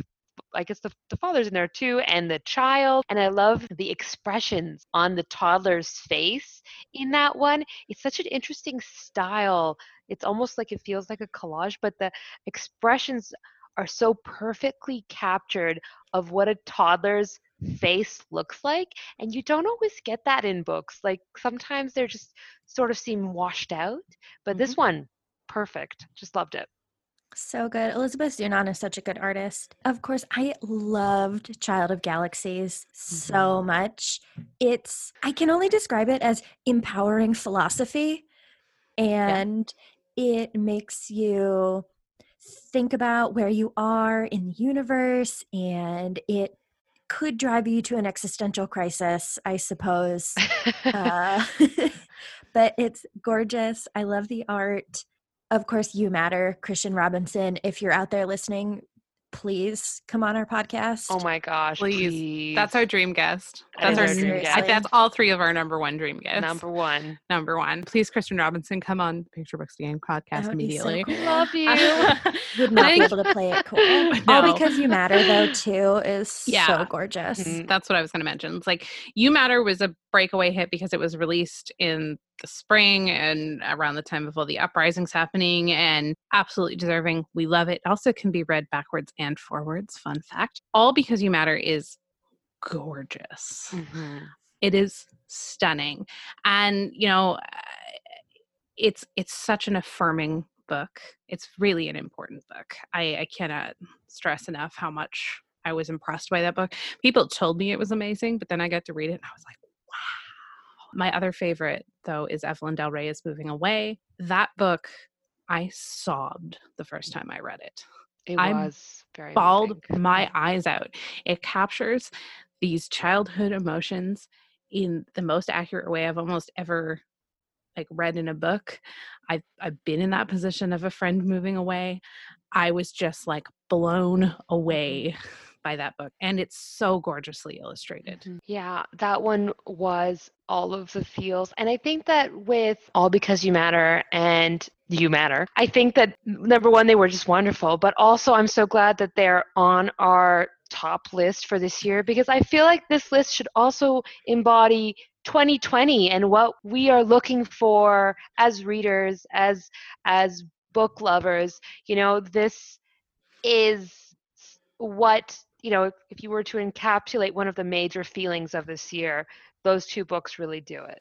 I guess the, the father's in there too, and the child. And I love the expressions on the toddler's face in that one. It's such an interesting style. It's almost like it feels like a collage, but the expressions are so perfectly captured of what a toddler's face looks like and you don't always get that in books like sometimes they're just sort of seem washed out but mm-hmm. this one perfect just loved it so good. Elizabeth Zunon is such a good artist. Of course, I loved Child of Galaxies so mm-hmm. much. It's, I can only describe it as empowering philosophy, and yeah. it makes you think about where you are in the universe, and it could drive you to an existential crisis, I suppose. uh, but it's gorgeous. I love the art. Of course, You Matter, Christian Robinson. If you're out there listening, please come on our podcast? Oh my gosh, Please. please. That's our dream guest. That's our our dream I- guest. that's all three of our number one dream guests. number one. number one. Please, Christian Robinson, come on Picture Books Game podcast That would be so immediately. cool. Love you. Would I not be able to play it cool. No. All because you matter, though, too, is Yeah. so gorgeous. Mhm. That's what I was going to mention. It's like You Matter was a breakaway hit because it was released in the spring and around the time of all the uprisings happening and absolutely deserving. We love it. Also can be read backwards and forwards. Fun fact. All because You Matter is gorgeous. Mhm. it is stunning and you know it's it's such an affirming book it's really an important book i i cannot stress enough how much i was impressed by that book people told me it was amazing but then i got to read it and i was like wow my other favorite though is evelyn del rey is moving away that book i sobbed the first time i read it It I was very bawled moving. my eyes out. It captures these childhood emotions in the most accurate way I've almost ever like read in a book. I've I've been in that position of a friend moving away. I was just like blown mm-hmm. away by that book. And it's so gorgeously illustrated. Mhm. Yeah, that one was all of the feels. And I think that with All Because You Matter and You Matter, I think that number one, they were just wonderful. But also, I'm so glad that they're on our top list for this year because I feel like this list should also embody 2020 and what we are looking for as readers, as as book lovers. You know, this is what you know if, if you were to encapsulate one of the major feelings of this year those two books really do it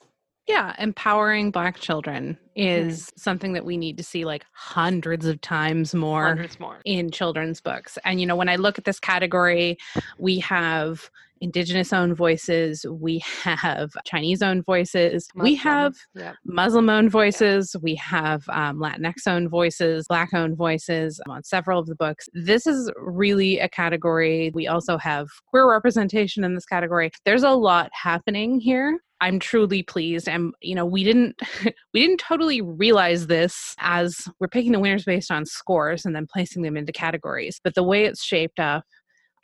Yeah, empowering black children is something that we need to see like hundreds of times more. hundreds more in children's books. And, you know, when I look at this category, we have Indigenous owned voices, we have Chinese owned voices, we have yeah Muslim owned voices, we have um, Latinx owned voices, Black owned voices on several of the books. This is really a category. We also have queer representation in this category. There's a lot happening here. I'm truly pleased and you know we didn't we didn't totally realize this as we're picking the winners based on scores and then placing them into categories but the way it's shaped up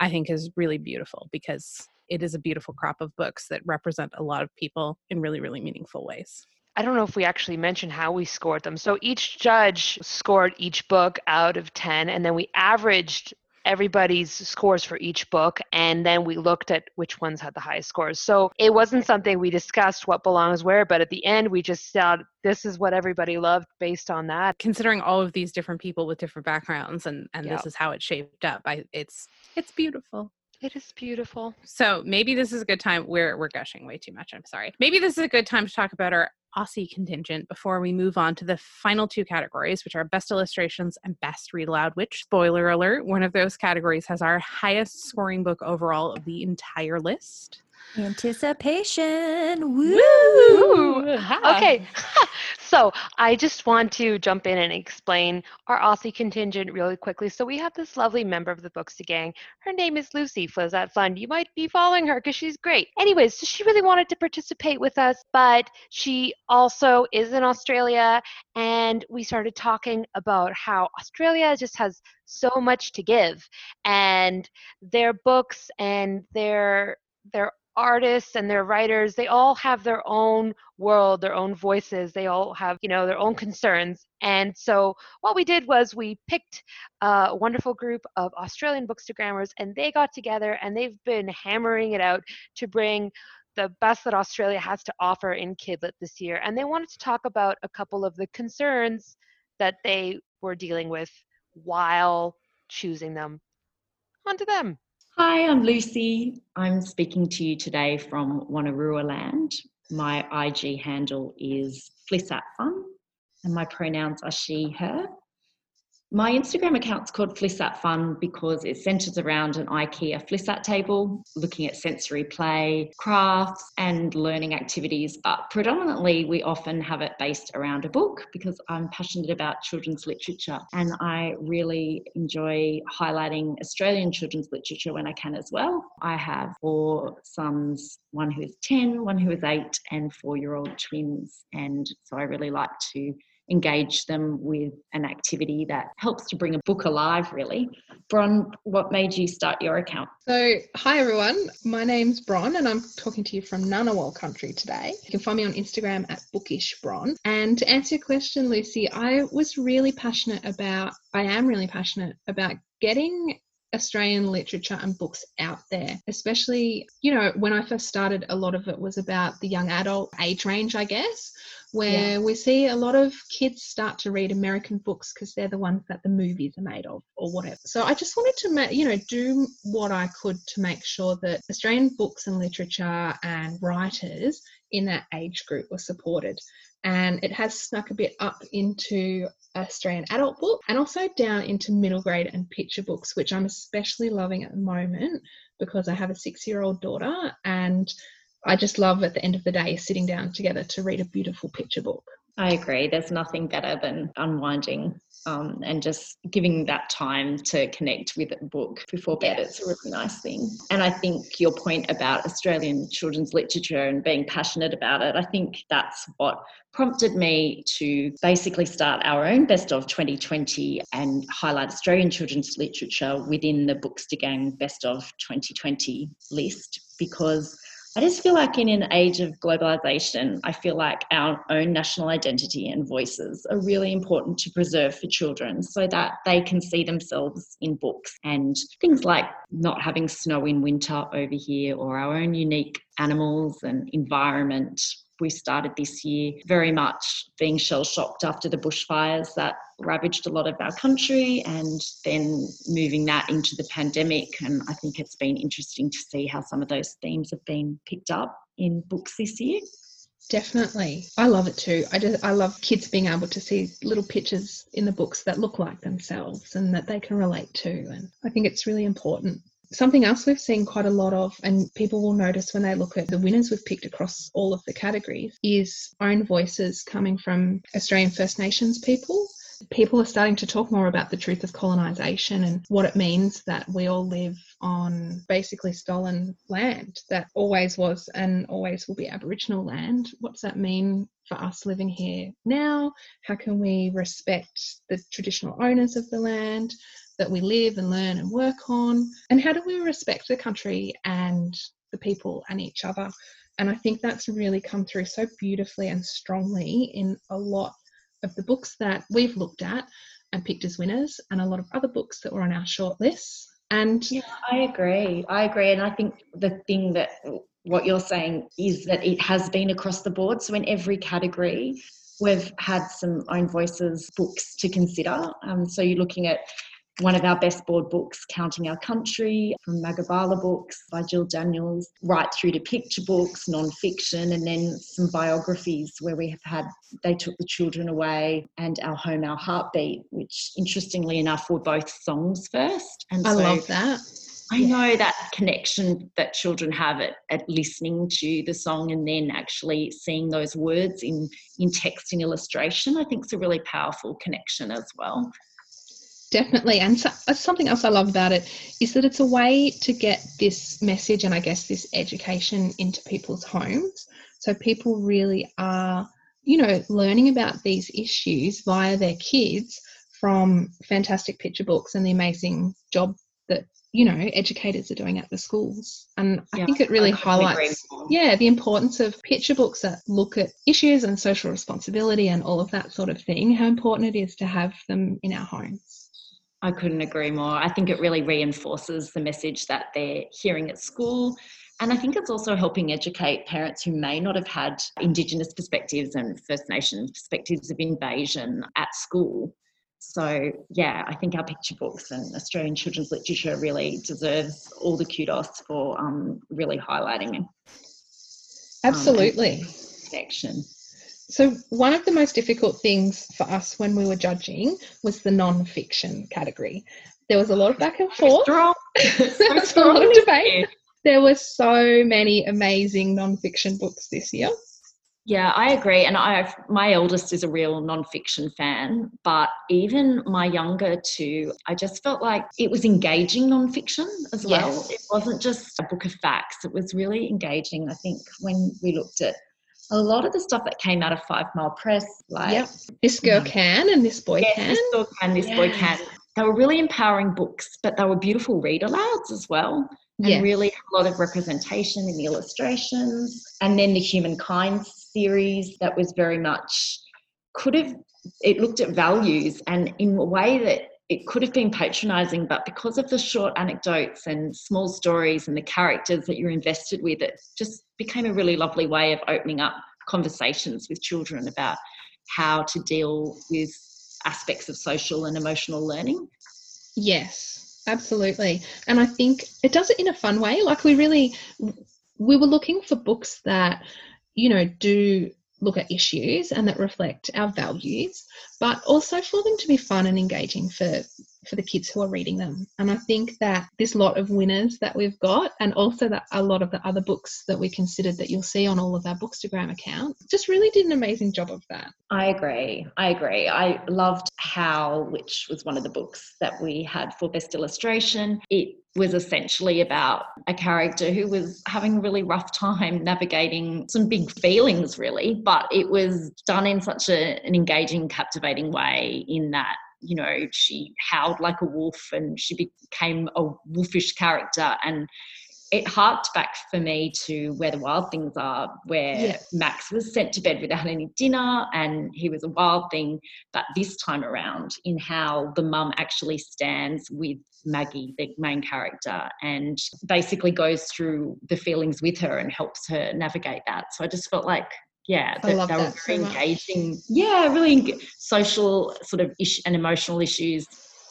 I think is really beautiful because it is a beautiful crop of books that represent a lot of people in really really meaningful ways. I don't know if we actually mentioned how we scored them. So each judge scored each book out of 10, and then we averaged everybody's scores for each book, and then we looked at which ones had the highest scores. So it wasn't something we discussed what belongs where, but at the end, we just said this is what everybody loved based on that. Considering all of these different people with different backgrounds and and Yeah. this is how it shaped up. I it's it's beautiful. It is beautiful. So maybe this is a good time. We're we're gushing way too much. I'm sorry. Maybe this is a good time to talk about our Aussie contingent before we move on to the final two categories, which are best illustrations and best read aloud. Which, spoiler alert, one of those categories has our highest scoring book overall of the entire list. Anticipation. Woo! Woo! Okay, so I just want to jump in and explain our Aussie contingent really quickly. So we have this lovely member of the Booksy Gang. Her name is Lucy Flisat Fund. You might be following her because she's great. Anyways, so she really wanted to participate with us, but she also is in Australia, and we started talking about how Australia just has so much to give, and their books and their their artists and their writers they all have their own world their own voices they all have you know their own concerns. And so what we did was we picked a wonderful group of australian bookstagrammers and they got together and they've been hammering it out to bring the best that australia has to offer in kidlit this year. And they wanted to talk about a couple of the concerns that they were dealing with while choosing them. Onto them Hi, I'm Lucy. I'm speaking to you today from Wanneroo land. My IG handle is FlisatFun, and my pronouns are she, her. My Instagram account's called Flisat Fun because it centres around an IKEA Flisat table, looking at sensory play, crafts, and learning activities. But predominantly, we often have it based around a book because I'm passionate about children's literature and I really enjoy highlighting Australian children's literature when I can as well. I have four sons, one who is 10, one who is 8, and four year old twins. And so I really like to engage them with an activity that helps to bring a book alive, really. Bron, what made you start your account? So, hi everyone. My name's Bron, and I'm talking to you from Ngunnawal country today. You can find me on Instagram at bookishbron. And to answer your question, Lucy, I was really passionate about, I am really passionate about getting Australian literature and books out there, especially, you know, when I first started, a lot of it was about the young adult age range, I guess, where yeah. we see a lot of kids start to read American books because they're the ones that the movies are made of or whatever. So I just wanted to, ma- you know, do what I could to make sure that Australian books and literature and writers in that age group were supported and it has snuck a bit up into Australian adult book and also down into middle grade and picture books, which I'm especially loving at the moment because I have a six year old daughter and I just love at the end of the day sitting down together to read a beautiful picture book. I agree. There's nothing better than unwinding um, and just giving that time to connect with a book before bed. Yes. It's a really nice thing. And I think your point about Australian children's literature and being passionate about it, I think that's what prompted me to basically start our own Best of 2020 and highlight Australian children's literature within the Booksy Gang Best of 2020 list because I just feel like in an age of globalization, I feel like our own national identity and voices are really important to preserve for children so that they can see themselves in books and things like not having snow in winter over here or our own unique animals and environment we started this year very much being shell shocked after the bushfires that ravaged a lot of our country and then moving that into the pandemic. And I think it's been interesting to see how some of those themes have been picked up in books this year. Definitely. I love it too. I just I love kids being able to see little pictures in the books that look like themselves and that they can relate to and I think it's really important. Something else we've seen quite a lot of, and people will notice when they look at the winners we've picked across all of the categories, is own voices coming from Australian First Nations people. People are starting to talk more about the truth of colonisation and what it means that we all live on basically stolen land that always was and always will be Aboriginal land. What does that mean for us living here now? How can we respect the traditional owners of the land? That we live and learn and work on? And how do we respect the country and the people and each other? And I think that's really come through so beautifully and strongly in a lot of the books that we've looked at and picked as winners, and a lot of other books that were on our short lists. And yeah, I agree. I agree. And I think the thing that what you're saying is that it has been across the board. So in every category, we've had some own voices books to consider. Um, so you're looking at one of our best board books, Counting Our Country, from Magabala Books by Jill Daniels, right through to picture books, non-fiction, and then some biographies where we have had They Took the Children Away and Our Home, Our Heartbeat, which interestingly enough were both songs first. And I so love that. I know that connection that children have at, at listening to the song and then actually seeing those words in, in text and illustration, I think is a really powerful connection as well. Definitely. And so, uh, something else I love about it is that it's a way to get this message and I guess this education into people's homes. So people really are, you know, learning about these issues via their kids from fantastic picture books and the amazing job that you know educators are doing at the schools and yeah, i think it really highlights yeah the importance of picture books that look at issues and social responsibility and all of that sort of thing how important it is to have them in our homes I couldn't agree more. I think it really reinforces the message that they're hearing at school. And I think it's also helping educate parents who may not have had Indigenous perspectives and First Nations perspectives of invasion at school. So, yeah, I think our picture books and Australian children's literature really deserves all the kudos for um, really highlighting um, Absolutely. connection. So, one of the most difficult things for us when we were judging was the non fiction category. There was a lot of back and forth. there was a lot of debate. There were so many amazing non fiction books this year. Yeah, I agree. And I my eldest is a real non-fiction fan, but even my younger two, I just felt like it was engaging non-fiction as well. Yes. It wasn't just a book of facts. It was really engaging. I think when we looked at a lot of the stuff that came out of Five Mile Press, like Yep. This girl Mhm. can and this boy Yes, can. this dog can, this boy can. They were really empowering books, but they were beautiful read alouds as well. And Yes. really a lot of representation in the illustrations. And then the Humankind series that was very much could have it looked at values and in a way that it could have been patronizing, but because of the short anecdotes and small stories and the characters that you're invested with, it just became a really lovely way of opening up conversations with children about how to deal with aspects of social and emotional learning. Yes, absolutely. And I think it does it in a fun way. Like we really we were looking for books that, you know, do look at issues and that reflect our values, but also for them to be fun and engaging for for the kids who are reading them. And I think that this lot of winners that we've got, and also that a lot of the other books that we considered that you'll see on all of our Bookstagram accounts, just really did an amazing job of that. I agree. I agree. I loved Howl, which was one of the books that we had for Best Illustration. It was essentially about a character who was having a really rough time navigating some big feelings, really, but it was done in such a, an engaging, captivating way, in that you know, she howled like a wolf and she became a wolfish character. And it harked back for me to Where the Wild Things Are, where. Max was sent to bed without any dinner and he was a wild thing. But this time around, in Howl the mum actually stands with Maggie, the main character, and basically goes through the feelings with her and helps her navigate that. So I just felt like yeah, that they were very so much. engaging. Yeah, really social sort of ish and emotional issues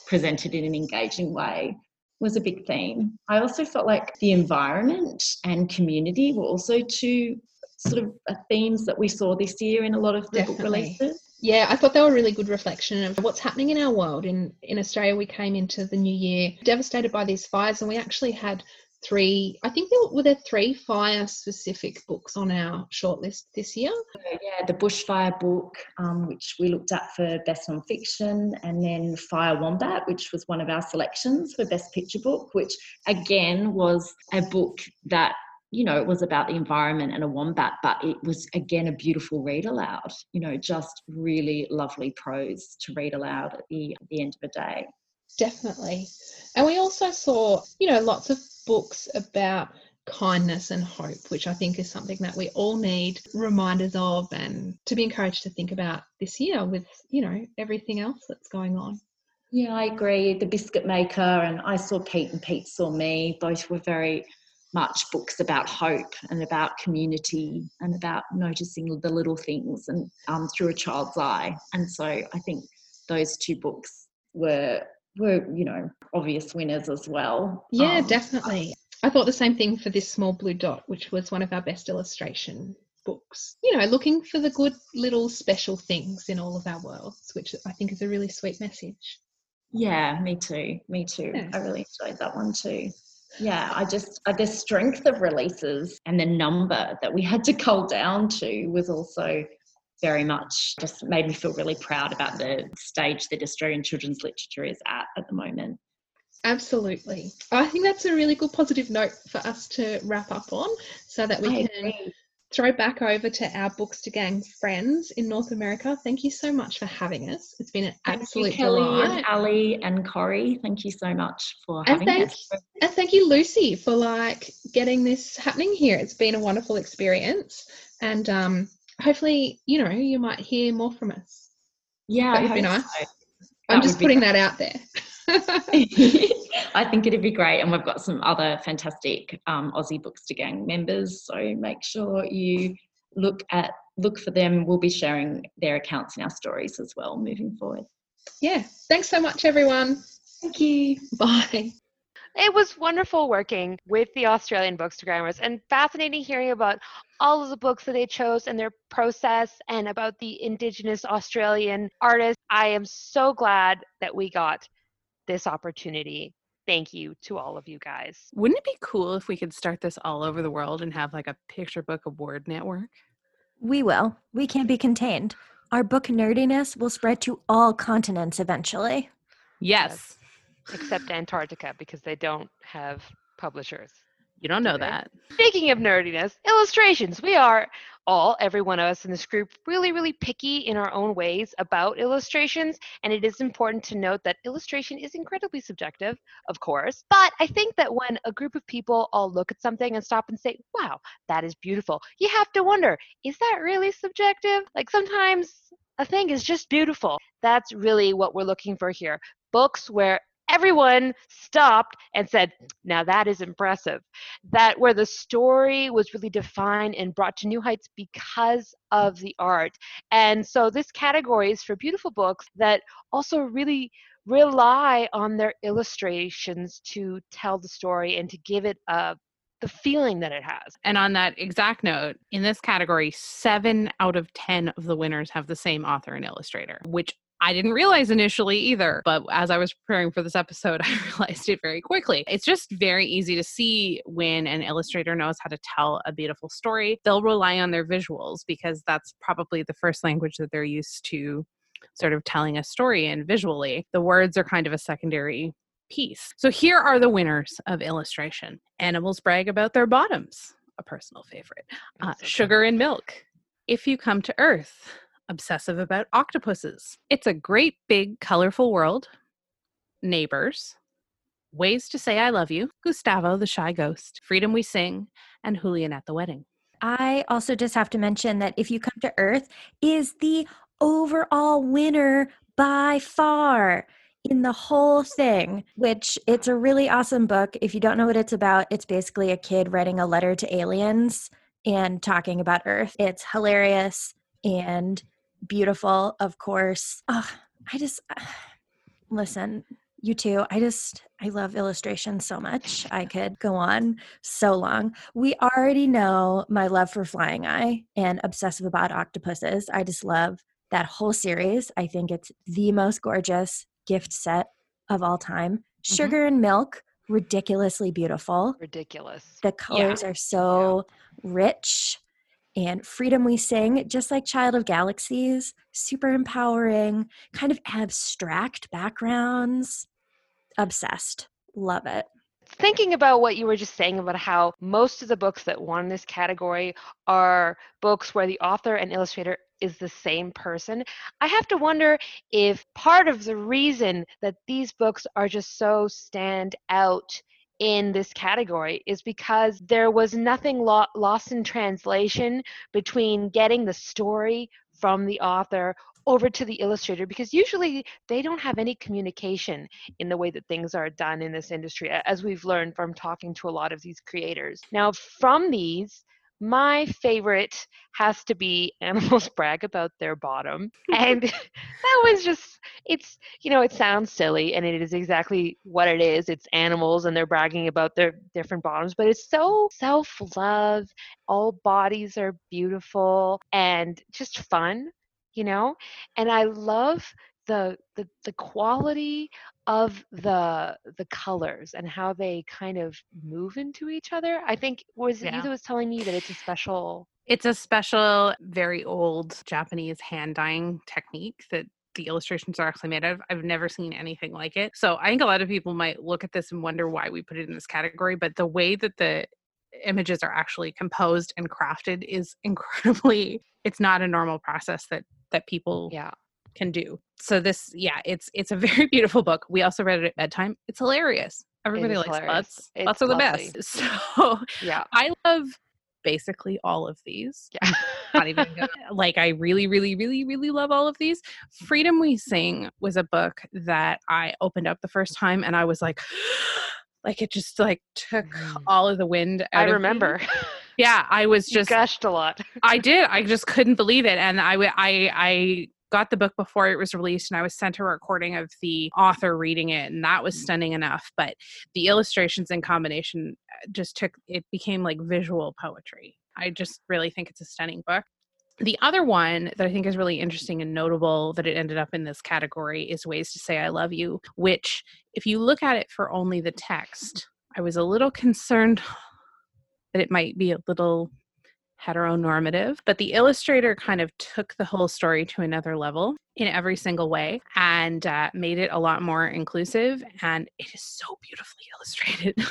presented in an engaging way was a big theme. I also felt like the environment and community were also two sort of uh, themes that we saw this year in a lot of the book releases. Yeah, I thought they were a really good reflection of what's happening in our world. In in Australia, we came into the new year devastated by these fires, and we actually had three. I think there were, there three fire specific books on our shortlist this year. Yeah, the bushfire book, um, which we looked at for best non-fiction, and then Fire Wombat, which was one of our selections for best picture book, which again was a book that you know it was about the environment and a wombat, but it was again a beautiful read aloud. You know, just really lovely prose to read aloud at the at the end of a day. Definitely. And we also saw, you know, lots of books about kindness and hope, which I think is something that we all need reminders of and to be encouraged to think about this year with, you know, everything else that's going on. Yeah, I agree. The Biscuit Maker and I Saw Pete and Pete Saw Me, both were very much books about hope and about community and about noticing the little things and um, through a child's eye. And so I think those two books were were you know obvious winners as well. Yeah, Um, definitely. I thought the same thing for this small blue dot, which was one of our best illustration books. You know, looking for the good little special things in all of our worlds, which I think is a really sweet message. Yeah, me too. Me too. Yeah. I really enjoyed that one too. Yeah, I just uh, the strength of releases and the number that we had to cull down to was also very much just made me feel really proud about the stage that Australian children's literature is at at the moment. Absolutely. I think that's a really good positive note for us to wrap up on so that we I can agree. throw back over to our Booksy Gang friends in North America. Thank you so much for having us. It's been an Thank you, absolute Kelly delight. and Ali and Corey. Thank you so much for And having thank, us. and thank you, Lucy, for like getting this happening here. It's been a wonderful experience, and um, hopefully, you know, you might hear more from us. Yeah, That would be nice. so. I'm just putting that out there. I think it'd be great, and we've got some other fantastic um, Aussie Booksy Gang members. So make sure you look at look for them. We'll be sharing their accounts in our stories as well moving forward. yeah. Thanks so much, everyone. Thank you. Bye. It was wonderful working with the Australian Bookstagrammers and fascinating hearing about all of the books that they chose and their process and about the Indigenous Australian artists. I am so glad that we got this opportunity. Thank you to all of you guys. Wouldn't it be cool if we could start this all over the world and have like a picture book award network? We will. We can't be contained. Our book nerdiness will spread to all continents eventually. Yes. Except Antarctica because they don't have publishers. You don't know Okay. that. Speaking of nerdiness, illustrations. We are all, every one of us in this group, really, really picky in our own ways about illustrations. And it is important to note that illustration is incredibly subjective, of course. But I think that when a group of people all look at something and stop and say, wow, that is beautiful, you have to wonder, is that really subjective? Like sometimes a thing is just beautiful. That's really what we're looking for here. Books where everyone stopped and said, now that is impressive that where the story was really defined and brought to new heights because of the art. And so this category is for beautiful books that also really rely on their illustrations to tell the story and to give it a the feeling that it has. And on that exact note, in this category, seven out of 10 of the winners have the same author and illustrator, which I didn't realize initially either. But as I was preparing for this episode, I realized it very quickly. It's just very easy to see when an illustrator knows how to tell a beautiful story. They'll rely on their visuals because that's probably the first language that they're used to sort of telling a story in visually. The words are kind of a secondary piece. So here are the winners of illustration. Animals brag about their bottoms, a personal favorite. Uh, so sugar and milk. If you come to Earth, obsessive about octopuses. It's a great big colorful world. Neighbors. Ways to say I love you. Gustavo the shy ghost. Freedom we sing and Julian at the wedding. I also just have to mention that If You Come to Earth is the overall winner by far in the whole thing, which it's a really awesome book. If you don't know what it's about, it's basically a kid writing a letter to aliens and talking about Earth. It's hilarious and beautiful, of course. Oh, I just uh, listen, you too. I just I love illustration so much. I could go on so long. We already know my love for Flying Eye and obsessive about octopuses. I just love that whole series. I think it's the most gorgeous gift set of all time. Mm-hmm. Sugar and Milk, ridiculously beautiful. Ridiculous. The colors are so rich. And Freedom We Sing, just like Child of Galaxies, super empowering, kind of abstract backgrounds. Obsessed. Love it. thinking about what you were just saying about how most of the books that won this category are books where the author and illustrator is the same person, I have to wonder if part of the reason that these books are just so stand out in this category is because there was nothing lo- lost in translation between getting the story from the author over to the illustrator because usually they don't have any communication in the way that things are done in this industry, as we've learned from talking to a lot of these creators. Now, from these, my favorite has to be Animals Brag About Their Bottom. And that was just, it's, you know, it sounds silly and it is exactly what it is. It's animals and they're bragging about their different bottoms, but it's so self love. All bodies are beautiful and just fun, you know? And I love the, the the quality of the the colors and how they kind of move into each other. I think was it Yeah. you was telling me that it's a special It's a special, very old Japanese hand dyeing technique that the illustrations are actually made of. I've never seen anything like it. So I think a lot of people might look at this and wonder why we put it in this category, but the way that the images are actually composed and crafted is incredibly it's not a normal process that that people yeah. Can do. So this yeah, it's it's a very beautiful book. We also read it at bedtime. It's hilarious. Everybody likes hilarious. butts. It's butts are the best. So Yeah. I love basically all of these. Yeah. Not even gonna, like I really, really, really, really love all of these. Freedom We Sing was a book that I opened up the first time and I was like, like it just like took Mm. all of the wind out I of me. remember. Yeah, I was you just gushed a lot. I did. I just couldn't believe it, and I I I got the book before it was released, and I was sent a recording of the author reading it, and that was stunning enough. But the illustrations in combination uh, just took it became like visual poetry. I just really think it's a stunning book. The other one that I think is really interesting and notable that it ended up in this category is Ways to Say I Love You, which, if you look at it for only the text, I was a little concerned that it might be a little heteronormative, but the illustrator kind of took the whole story to another level in every single way and uh, made it a lot more inclusive. And it is so beautifully illustrated.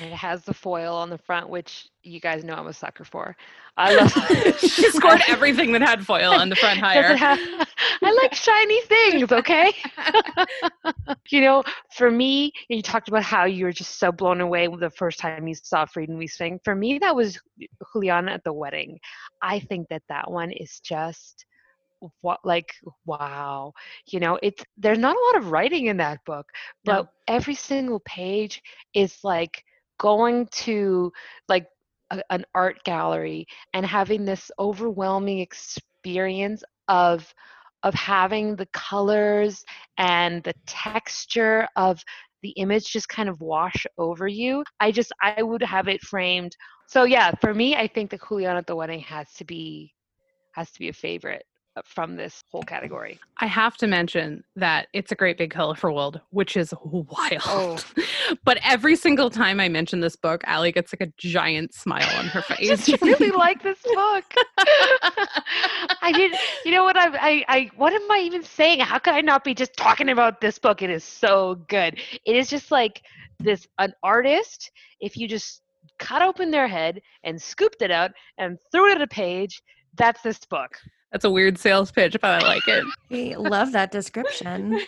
It has the foil on the front, which you guys know I'm a sucker for. I love. she scored everything that had foil on the front higher. have- I like shiny things. Okay. you know, for me, you talked about how you were just so blown away the first time you saw Freedom We Sing. For me, that was Juliana at the wedding. I think that that one is just what like wow you know it's there's not a lot of writing in that book but No. every single page is like going to like a, an art gallery and having this overwhelming experience of of having the colors and the texture of the image just kind of wash over you i just i would have it framed. So yeah for me i think the juliana at the wedding has to be has to be a favorite from this whole category I have to mention that it's a great big colorful world, which is wild. Oh. but every single time I mention this book, Allie gets like a giant smile on her I face. just really like this book. I did. You know what? I, I, I. What am I even saying? How could I not be just talking about this book? It is so good. It is just like this. An artist. If you just cut open their head and scooped it out and threw it at a page, that's this book. That's a weird sales pitch, but I like it. We love that description.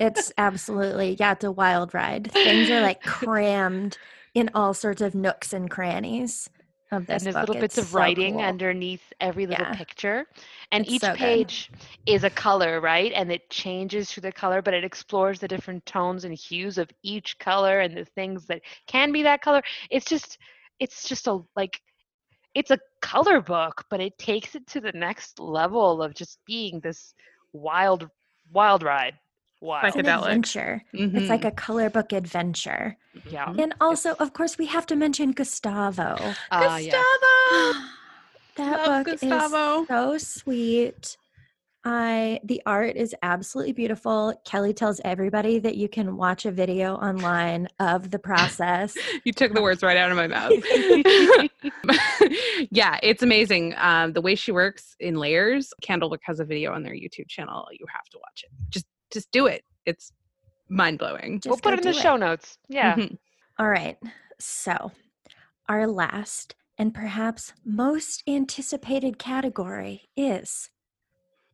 It's absolutely, yeah, it's a wild ride. Things are like crammed in all sorts of nooks and crannies of this and there's book. little bits It's of so writing cool. underneath every little Yeah. picture and It's each so good. page is a color right and it changes through the color but it explores the different tones and hues of each color and the things that can be that color it's just it's just a like it's a color book but it takes it to the next level of just being this wild wild ride wild It's an Psychedelic. adventure. Mhm. It's like a color book adventure. yeah And also, of course, we have to mention Gustavo. uh, yeah. that Love book Gustavo. is so sweet. I the art is absolutely beautiful. Kelly tells everybody that you can watch a video online of the process. You took the words right out of my mouth. yeah, it's amazing. Um, the way she works in layers. Candlewick has a video on their YouTube channel. You have to watch it. Just, just do it. It's mind blowing. We'll put it in the do show notes yeah Mhm. All right. So, our last and perhaps most anticipated category is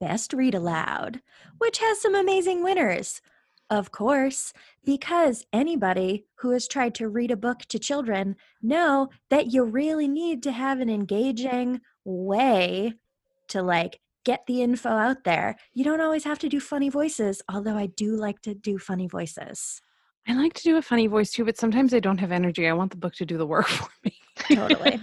Best Read Aloud, which has some amazing winners. Of course, because anybody who has tried to read a book to children know that you really need to have an engaging way to like get the info out there. You don't always have to do funny voices, although I do like to do funny voices. I like to do a funny voice too, but sometimes I don't have energy. I want the book to do the work for me. Totally.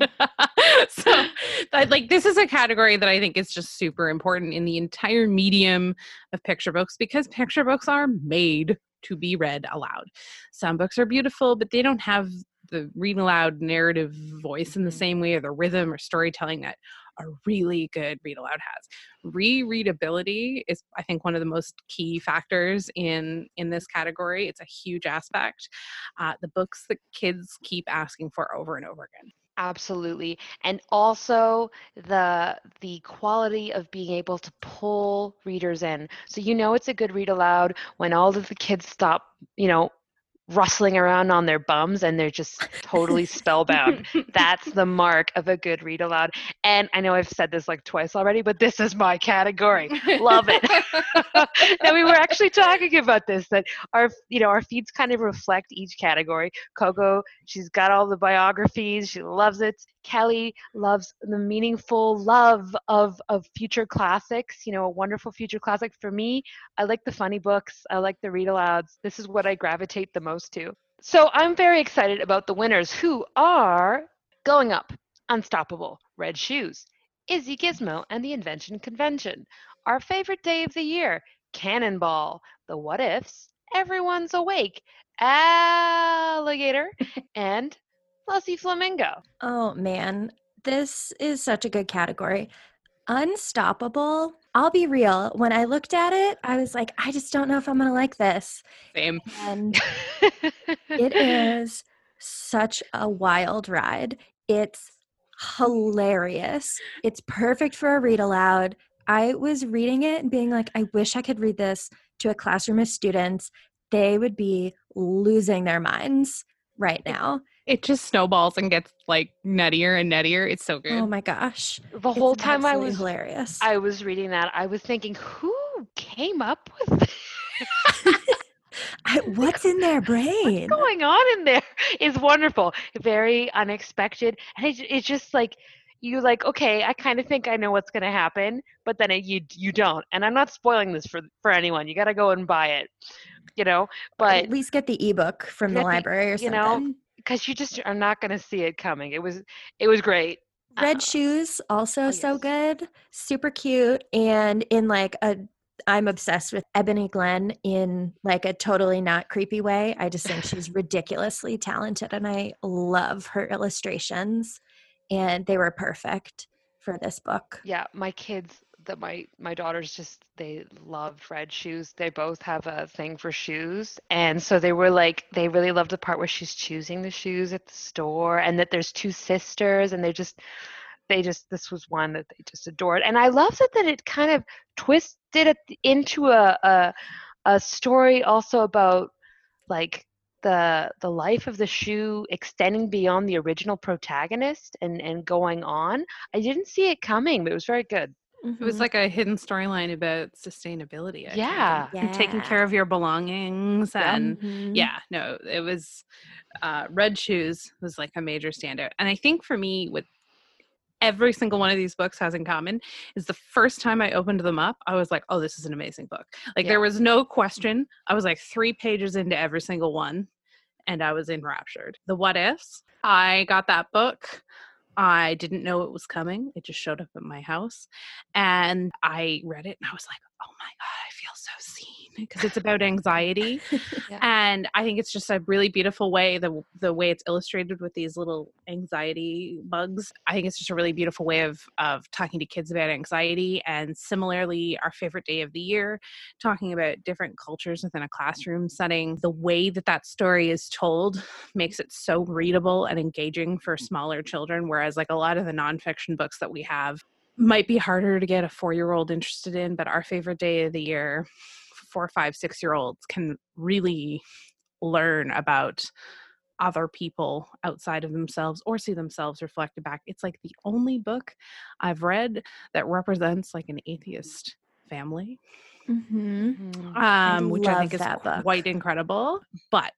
so, like, this is a category that I think is just super important in the entire medium of picture books because picture books are made to be read aloud. Some books are beautiful, but they don't have the read aloud narrative voice in the same way or the rhythm or storytelling that a really good read aloud has. Rereadability is i think one of the most key factors in in this category. It's a huge aspect. Uh, the books that kids keep asking for over and over again. Absolutely. And also the the quality of being able to pull readers in. So you know it's a good read aloud when all of the kids stop you know rustling around on their bums and they're just totally spellbound. That's the mark of a good read aloud. And i know i've said this like twice already but this is my category. Love it. Now we were actually talking about this that our you know our feeds kind of reflect each category. Coco she's got all the biographies. She loves it kelly loves the meaningful love of of future classics you know a wonderful future classic. For me i like the funny books i like the read alouds this is what i gravitate the most to. So i'm very excited about the winners who are going up unstoppable red shoes izzy gizmo and the invention convention. Our favorite day of the year cannonball the what ifs everyone's awake alligator and Fussy Flamingo. Oh man, this is such a good category. Unstoppable. I'll be real. When I looked at it, I was like, I just don't know if I'm going to like this. same And it is such a wild ride. It's hilarious. It's perfect for a read aloud. I was reading it and being like, I wish I could read this to a classroom of students. They would be losing their minds. right now. It just snowballs and gets like nuttier and nuttier. It's so oh good. Oh my gosh. The whole It's time I was hilarious. I was reading that, I was thinking, who came up with this? I- what's in their brain? What's going on in there is wonderful, very unexpected, and it, it's just like you like okay, I kind of think I know what's going to happen, but then it, you you don't, and I'm not spoiling this for for anyone. You got to go and buy it, you know, but At least get the ebook from the Get the- library or you something. know, because you just are not going to see it coming. It was it was great. Red shoes, also oh, so yes. good, super cute, and in like a. I'm obsessed with Ebony Glenn in like a totally not creepy way. I just think she's ridiculously talented, and I love her illustrations, and they were perfect for this book. Yeah, my kids, that my my daughters just they love red shoes. They both have a thing for shoes, and so they were like they really loved the part where she's choosing the shoes at the store, and that there's two sisters, and they just they just this was one that they just adored, and I loved it that it kind of twisted it into a a, a story also about like the the life of the shoe extending beyond the original protagonist and and going on. I didn't see it coming but it was very good It was Mhm. like a hidden storyline about sustainability. I think, Yeah. taking care of your belongings and Mhm. yeah no it was uh red shoes was like a major standout and i think for me with every single one of these books has in common is the first time i opened them up i was like oh this is an amazing book like Yeah. there was no question i was like three pages into every single one and i was enraptured the what ifs i got that book i didn't know it was coming it just showed up at my house and i read it and i was like oh my god so seen because it's about anxiety. And i think it's just a really beautiful way the the way it's illustrated with these little anxiety bugs i think it's just a really beautiful way of of talking to kids about anxiety. And similarly our favorite day of the year talking about different cultures within a classroom setting. The way that that story is told makes it so readable and engaging for smaller children whereas like a lot of the nonfiction books that we have might be harder to get a four year old interested in but our favorite day of the year four five six year olds can really learn about other people outside of themselves or see themselves reflected back it's like the only book i've read that represents like an atheist family Mhm. um which i think is book. quite incredible but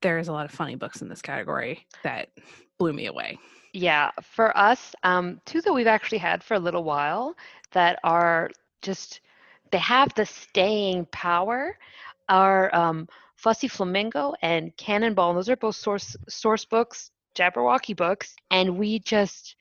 there's a lot of funny books in this category that blew me away Yeah, for us, um, two that we've actually had for a little while that are just they have the staying power are um, Fussy Flamingo and Cannonball. Those are both source Sourcebooks, Jabberwocky books, and we just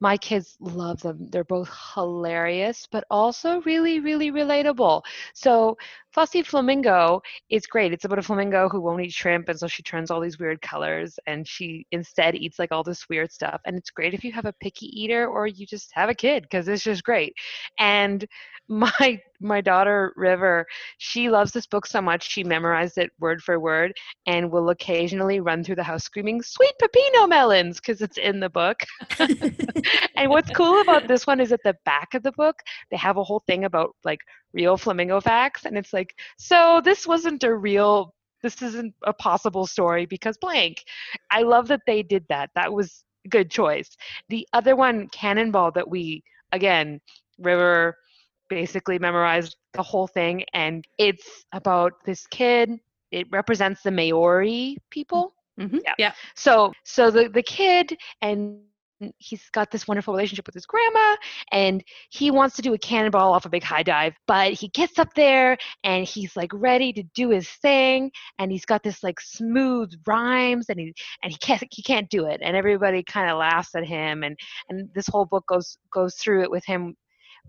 my kids love them. They're both hilarious, but also really, really relatable. So, Fussy Flamingo is great. It's about a flamingo who won't eat shrimp, and so she turns all these weird colors, and she instead eats like all this weird stuff. And it's great if you have a picky eater or you just have a kid because it's just great. And my my daughter River, she loves this book so much she memorized it word for word, and will occasionally run through the house screaming "Sweet pepino melons" because it's in the book. and what's cool about this one is at the back of the book they have a whole thing about like real flamingo facts and it's like so this wasn't a real this isn't a possible story because blank i love that they did that that was a good choice the other one cannonball that we again river basically memorized the whole thing and it's about this kid it represents the maori people Mhm. Yeah. yeah so so the the kid and he's got this wonderful relationship with his grandma and he wants to do a cannonball off a big high dive but he gets up there and he's like ready to do his thing and he's got this like smooth rhymes and he and he can't he can't do it and everybody kind of laughs at him and and this whole book goes goes through it with him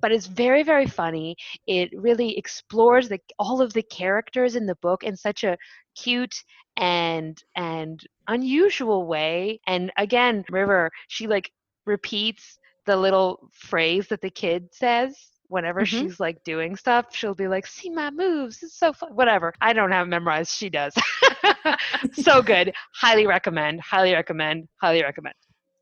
but it's very very funny. It really explores the all of the characters in the book in such a cute and and unusual way. And again river she like repeats the little phrase that the kid says whenever Mhm. she's like doing stuff. She'll be like see my moves. It's so fun whatever. I don't have it memorized. She does. So good. Highly recommend. Highly recommend. Highly recommend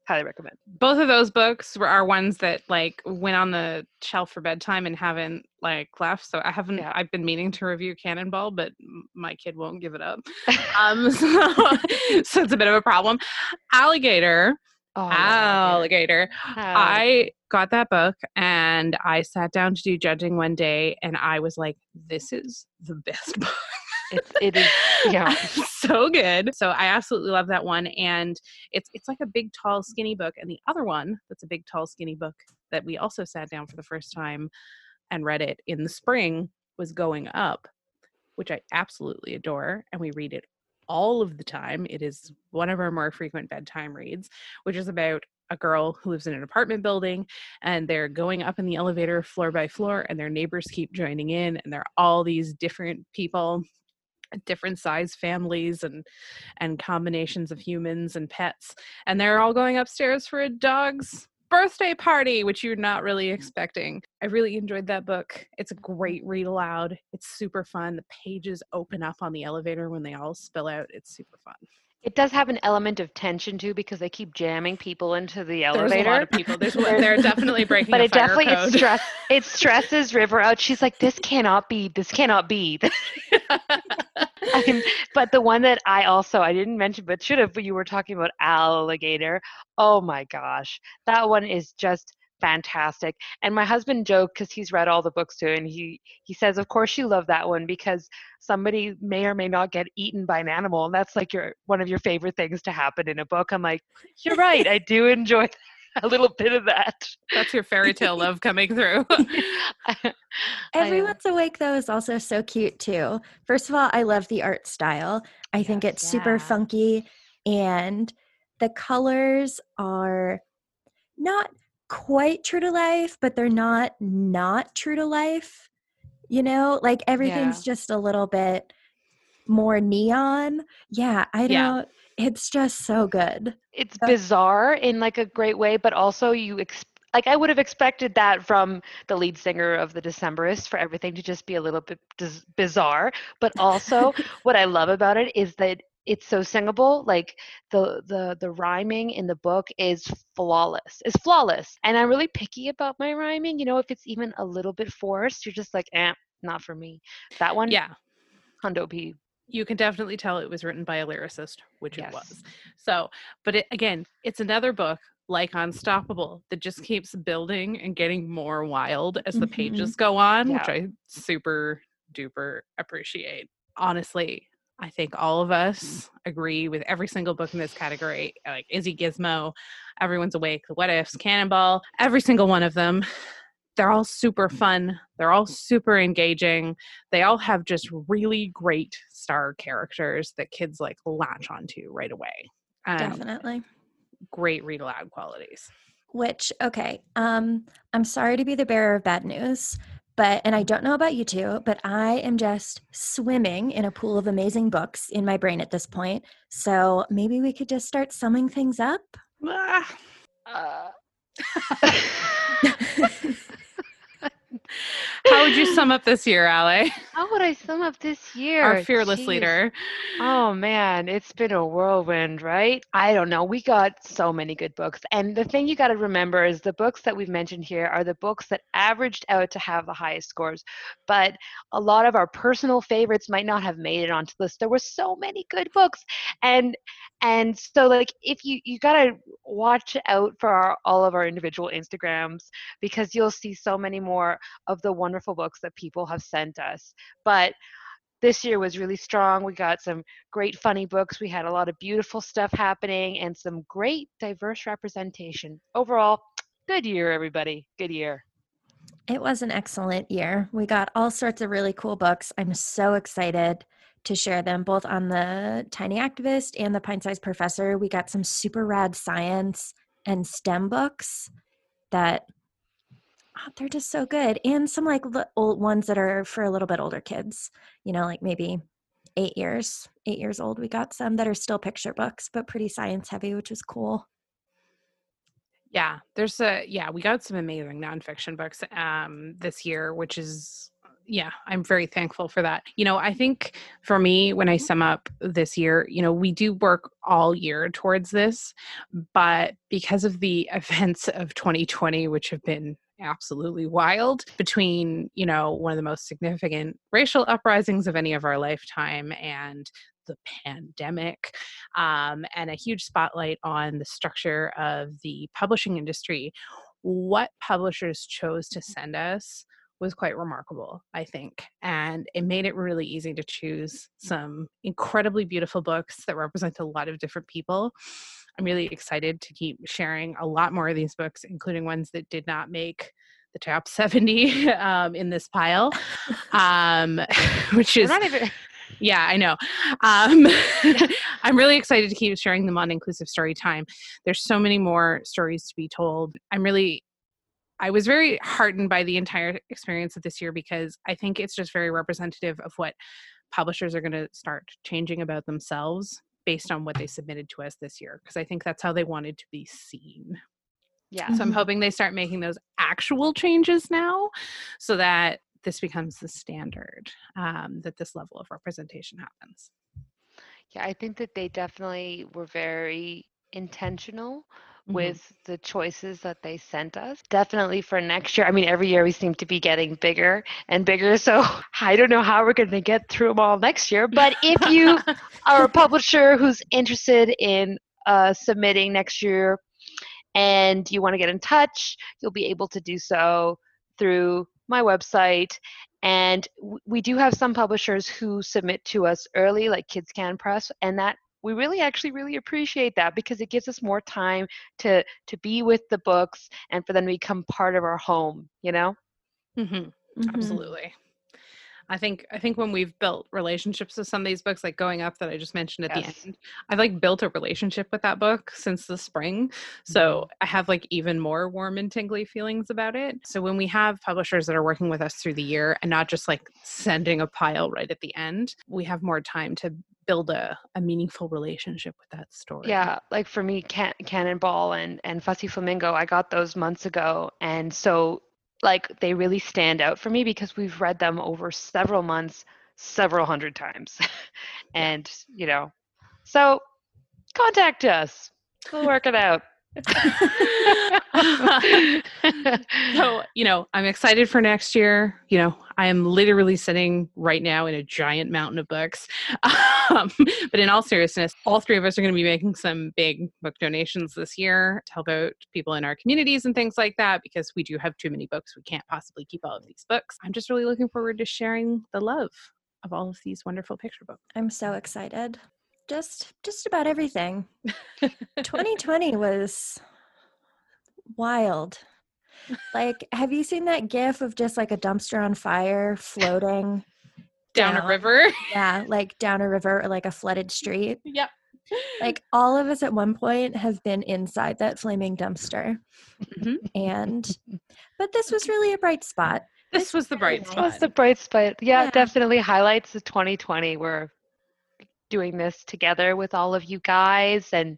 highly recommend. Both of those books were are ones that like went on the shelf for bedtime and haven't like left. So I haven't. Yeah. I've been meaning to review Cannonball, but my kid won't give it up. Um, so, so it's a bit of a problem. Alligator, Oh, Alligator. alligator. I got that book and I sat down to do judging one day, and I was like, "This is the best book." It's, it is, yeah. so good. So I absolutely love that one, and it's it's like a big, tall, skinny book. And the other one that's a big, tall, skinny book that we also sat down for the first time and read it in the spring was Going Up, which I absolutely adore, and we read it all of the time. It is one of our more frequent bedtime reads, which is about a girl who lives in an apartment building and they're going up in the elevator floor by floor and their neighbors keep joining in and there are all these different people different size families and and combinations of humans and pets and they're all going upstairs for a dog's birthday party which you're not really mm-hmm. expecting. I really enjoyed that book. It's a great read aloud. It's super fun. The pages open up on the elevator when they all spill out. It's super fun It does have an element of tension too because they keep jamming people into the there's elevator. a lot of people there's they're definitely breaking but it definitely it stress it stresses River out. She's like, this cannot be. This cannot be. But the one that I also I didn't mention, but should have. But you were talking about alligator. Oh my gosh, that one is just fantastic. And my husband joked because he's read all the books too, and he he says, of course you love that one because somebody may or may not get eaten by an animal, and that's like your one of your favorite things to happen in a book. I'm like, you're right. I do enjoy a little bit of that. that's your fairy tale love coming through I. Everyone's Awake, though, is also so cute, too. First of all, I love the art style. I think Yes. it's super funky, and the colors are not quite true to life, but they're not not true to life. You know, like everything's just a little bit more neon. Yeah, I don't. It's just so good. it's Uh, bizarre in like a great way, but also you ex- like I would have expected that from the lead singer of the Decemberists for everything to just be a little bit dis- bizarre. But also, what I love about it is that it's so singable. Like the the the rhyming in the book is flawless. It's flawless, and I'm really picky about my rhyming. You know, if it's even a little bit forced, you're just like, eh, not for me. That one, yeah Hundo P. you can definitely tell it was written by a lyricist, which Yes. it was. So, but it, again, it's another book like Unstoppable that just keeps building and getting more wild as the Mhm. pages go on, which I super duper appreciate. Honestly, I think all of us agree with every single book in this category, like Izzy Gizmo, Everyone's Awake, The What Ifs, Cannonball, every single one of them. They're all super fun. They're all super engaging they all have just really great star characters that kids like latch onto right away. Um, Definitely. great read aloud qualities. Which, okay, um, I'm sorry to be the bearer of bad news, but, and I don't know about you two, but I am just swimming in a pool of amazing books in my brain at this point. So maybe we could just start summing things up. Uh, How would you sum up this year, Ale? How would I sum up this year? Our fearless Jeez. leader. Oh man, it's been a whirlwind, right? I don't know. We got so many good books. And the thing you got to remember is the books that we've mentioned here are the books that averaged out to have the highest scores. But a lot of our personal favorites might not have made it onto the list. There were so many good books. And and so like if you you got to watch out for our, all of our individual Instagrams because you'll see so many more of the wonderful books that people have sent us. But this year was really strong. We got some great funny books. We had a lot of beautiful stuff happening and some great diverse representation. Overall, good year, everybody. Good year. It was an excellent year. We got all sorts of really cool books. I'm so excited to share them both on the Tiny Activist and the Pint Sized Professor. We got some super rad science and STEM books that oh, they're just so good, and some like the old ones that are for a little bit older kids. You know, like maybe eight years, eight years old. We got some that are still picture books, but pretty science heavy, which is cool. Yeah, there's a yeah, we got some amazing nonfiction books um this year, which is yeah, I'm very thankful for that. You know, I think for me, when I sum up this year, you know, we do work all year towards this, but because of the events of 2020, which have been absolutely wild between you know one of the most significant racial uprisings of any of our lifetime and the pandemic um, and a huge spotlight on the structure of the publishing industry what publishers chose to send us was quite remarkable, I think. And it made it really easy to choose some incredibly beautiful books that represent a lot of different people. I'm really excited to keep sharing a lot more of these books, including ones that did not make the top 70 um, in this pile, um, which is. Even... Yeah, I know. Um, I'm really excited to keep sharing them on Inclusive Story Time. There's so many more stories to be told. I'm really I was very heartened by the entire experience of this year because I think it's just very representative of what publishers are going to start changing about themselves based on what they submitted to us this year because I think that's how they wanted to be seen. Yeah. So I'm mm-hmm. hoping they start making those actual changes now so that this becomes the standard um, that this level of representation happens. Yeah, I think that they definitely were very intentional Mm-hmm. with the choices that they sent us. Definitely for next year. I mean, every year we seem to be getting bigger and bigger. So I don't know how we're going to get through them all next year. But if you are a publisher who's interested in uh, submitting next year and you want to get in touch, you'll be able to do so through my website. And we do have some publishers who submit to us early, like Kids Can Press, and that we really actually really appreciate that because it gives us more time to to be with the books and for them to become part of our home you know mm-hmm. Mm-hmm. absolutely I think I think when we've built relationships with some of these books, like going up that I just mentioned at yes. the end, I've like built a relationship with that book since the spring. So mm-hmm. I have like even more warm and tingly feelings about it. So when we have publishers that are working with us through the year and not just like sending a pile right at the end, we have more time to build a, a meaningful relationship with that story. Yeah, like for me, Can- Cannonball and and Fussy Flamingo, I got those months ago, and so like they really stand out for me because we've read them over several months, several hundred times, and you know, so contact us. We'll work it out. so, you know, I'm excited for next year. You know, I am literally sitting right now in a giant mountain of books. Um, but in all seriousness, all three of us are going to be making some big book donations this year to help out people in our communities and things like that because we do have too many books. We can't possibly keep all of these books. I'm just really looking forward to sharing the love of all of these wonderful picture books. I'm so excited just just about everything. 2020 was wild. Like, have you seen that gif of just like a dumpster on fire floating down, down a river? Yeah, like down a river or like a flooded street. Yep. Like all of us at one point have been inside that flaming dumpster. Mm-hmm. And but this was really a bright spot. This was the bright spot. was the bright spot. Yeah, yeah, definitely highlights the 2020 where doing this together with all of you guys and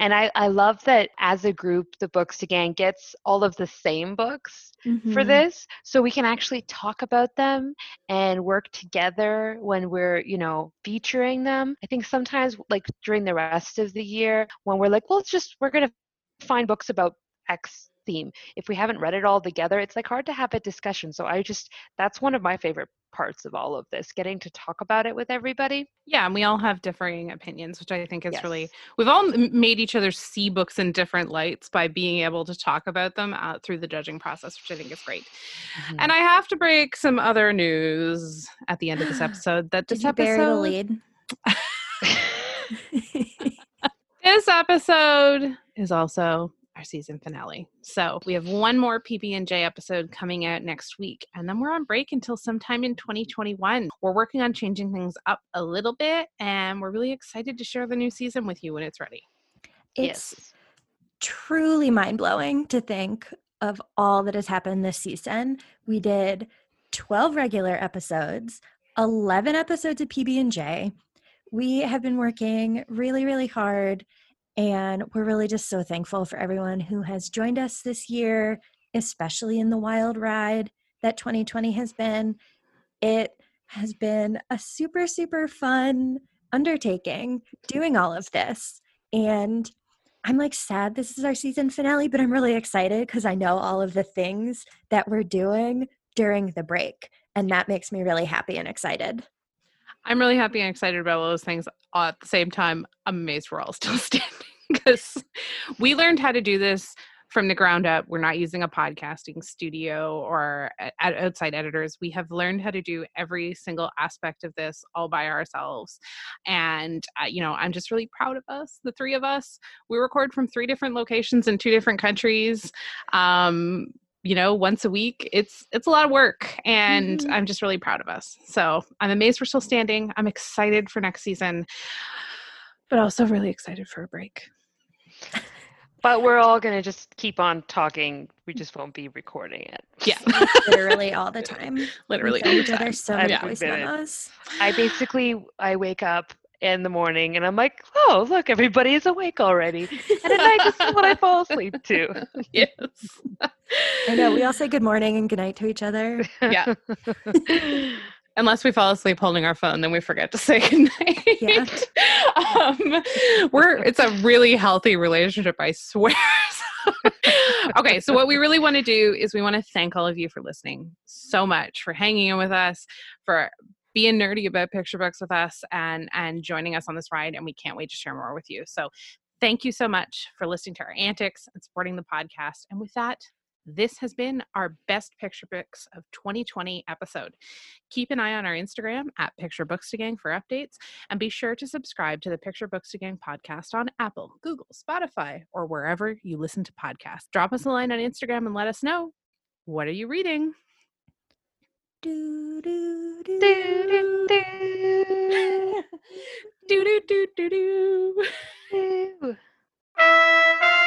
and I, I love that as a group the books again gets all of the same books mm-hmm. for this. So we can actually talk about them and work together when we're you know featuring them. I think sometimes like during the rest of the year when we're like well it's just we're going to find books about x theme. If we haven't read it all together it's like hard to have a discussion. So i just that's one of my favorite parts of all of this getting to talk about it with everybody yeah and we all have differing opinions which i think is yes. really we've all made each other see books in different lights by being able to talk about them uh, through the judging process which i think is great mm-hmm. and i have to break some other news at the end of this episode that Did this episode bury the lead this episode is also our season finale. So we have one more PB&J episode coming out next week, and then we're on break until sometime in 2021. We're working on changing things up a little bit, and we're really excited to share the new season with you when it's ready. It's yes. truly mind blowing to think of all that has happened this season. We did 12 regular episodes, 11 episodes of PB&J. We have been working really, really hard and we're really just so thankful for everyone who has joined us this year, especially in the wild ride that 2020 has been. It has been a super, super fun undertaking doing all of this. And I'm like sad this is our season finale, but I'm really excited because I know all of the things that we're doing during the break. And that makes me really happy and excited. I'm really happy and excited about all those things. At the same time, I'm amazed we're all still standing because we learned how to do this from the ground up. We're not using a podcasting studio or outside editors. We have learned how to do every single aspect of this all by ourselves. And, uh, you know, I'm just really proud of us, the three of us. We record from three different locations in two different countries. Um, you know once a week it's it's a lot of work and mm-hmm. i'm just really proud of us so i'm amazed we're still standing i'm excited for next season but also really excited for a break but we're all going to just keep on talking. We just won't be recording it. Yeah. Literally all the time. Literally all the time. There's so many voice memos. I basically, I wake up in the morning and I'm like, oh, look, everybody is awake already. And at night, this is what I fall asleep to. yes. I know. We all say good morning and good night to each other. Yeah. unless we fall asleep holding our phone then we forget to say goodnight. Yeah. um, we're it's a really healthy relationship i swear. Okay so what we really want to do is we want to thank all of you for listening so much for hanging in with us for being nerdy about picture books with us and and joining us on this ride and we can't wait to share more with you. So thank you so much for listening to our antics and supporting the podcast. And with that this has been our best picture books of 2020 episode. Keep an eye on our Instagram at Picture Booksy Gang for updates, and be sure to subscribe to the Picture Booksy Gang podcast on Apple, Google, Spotify, or wherever you listen to podcasts. Drop us a line on Instagram and let us know what are you reading. Do do do do do do do do do do.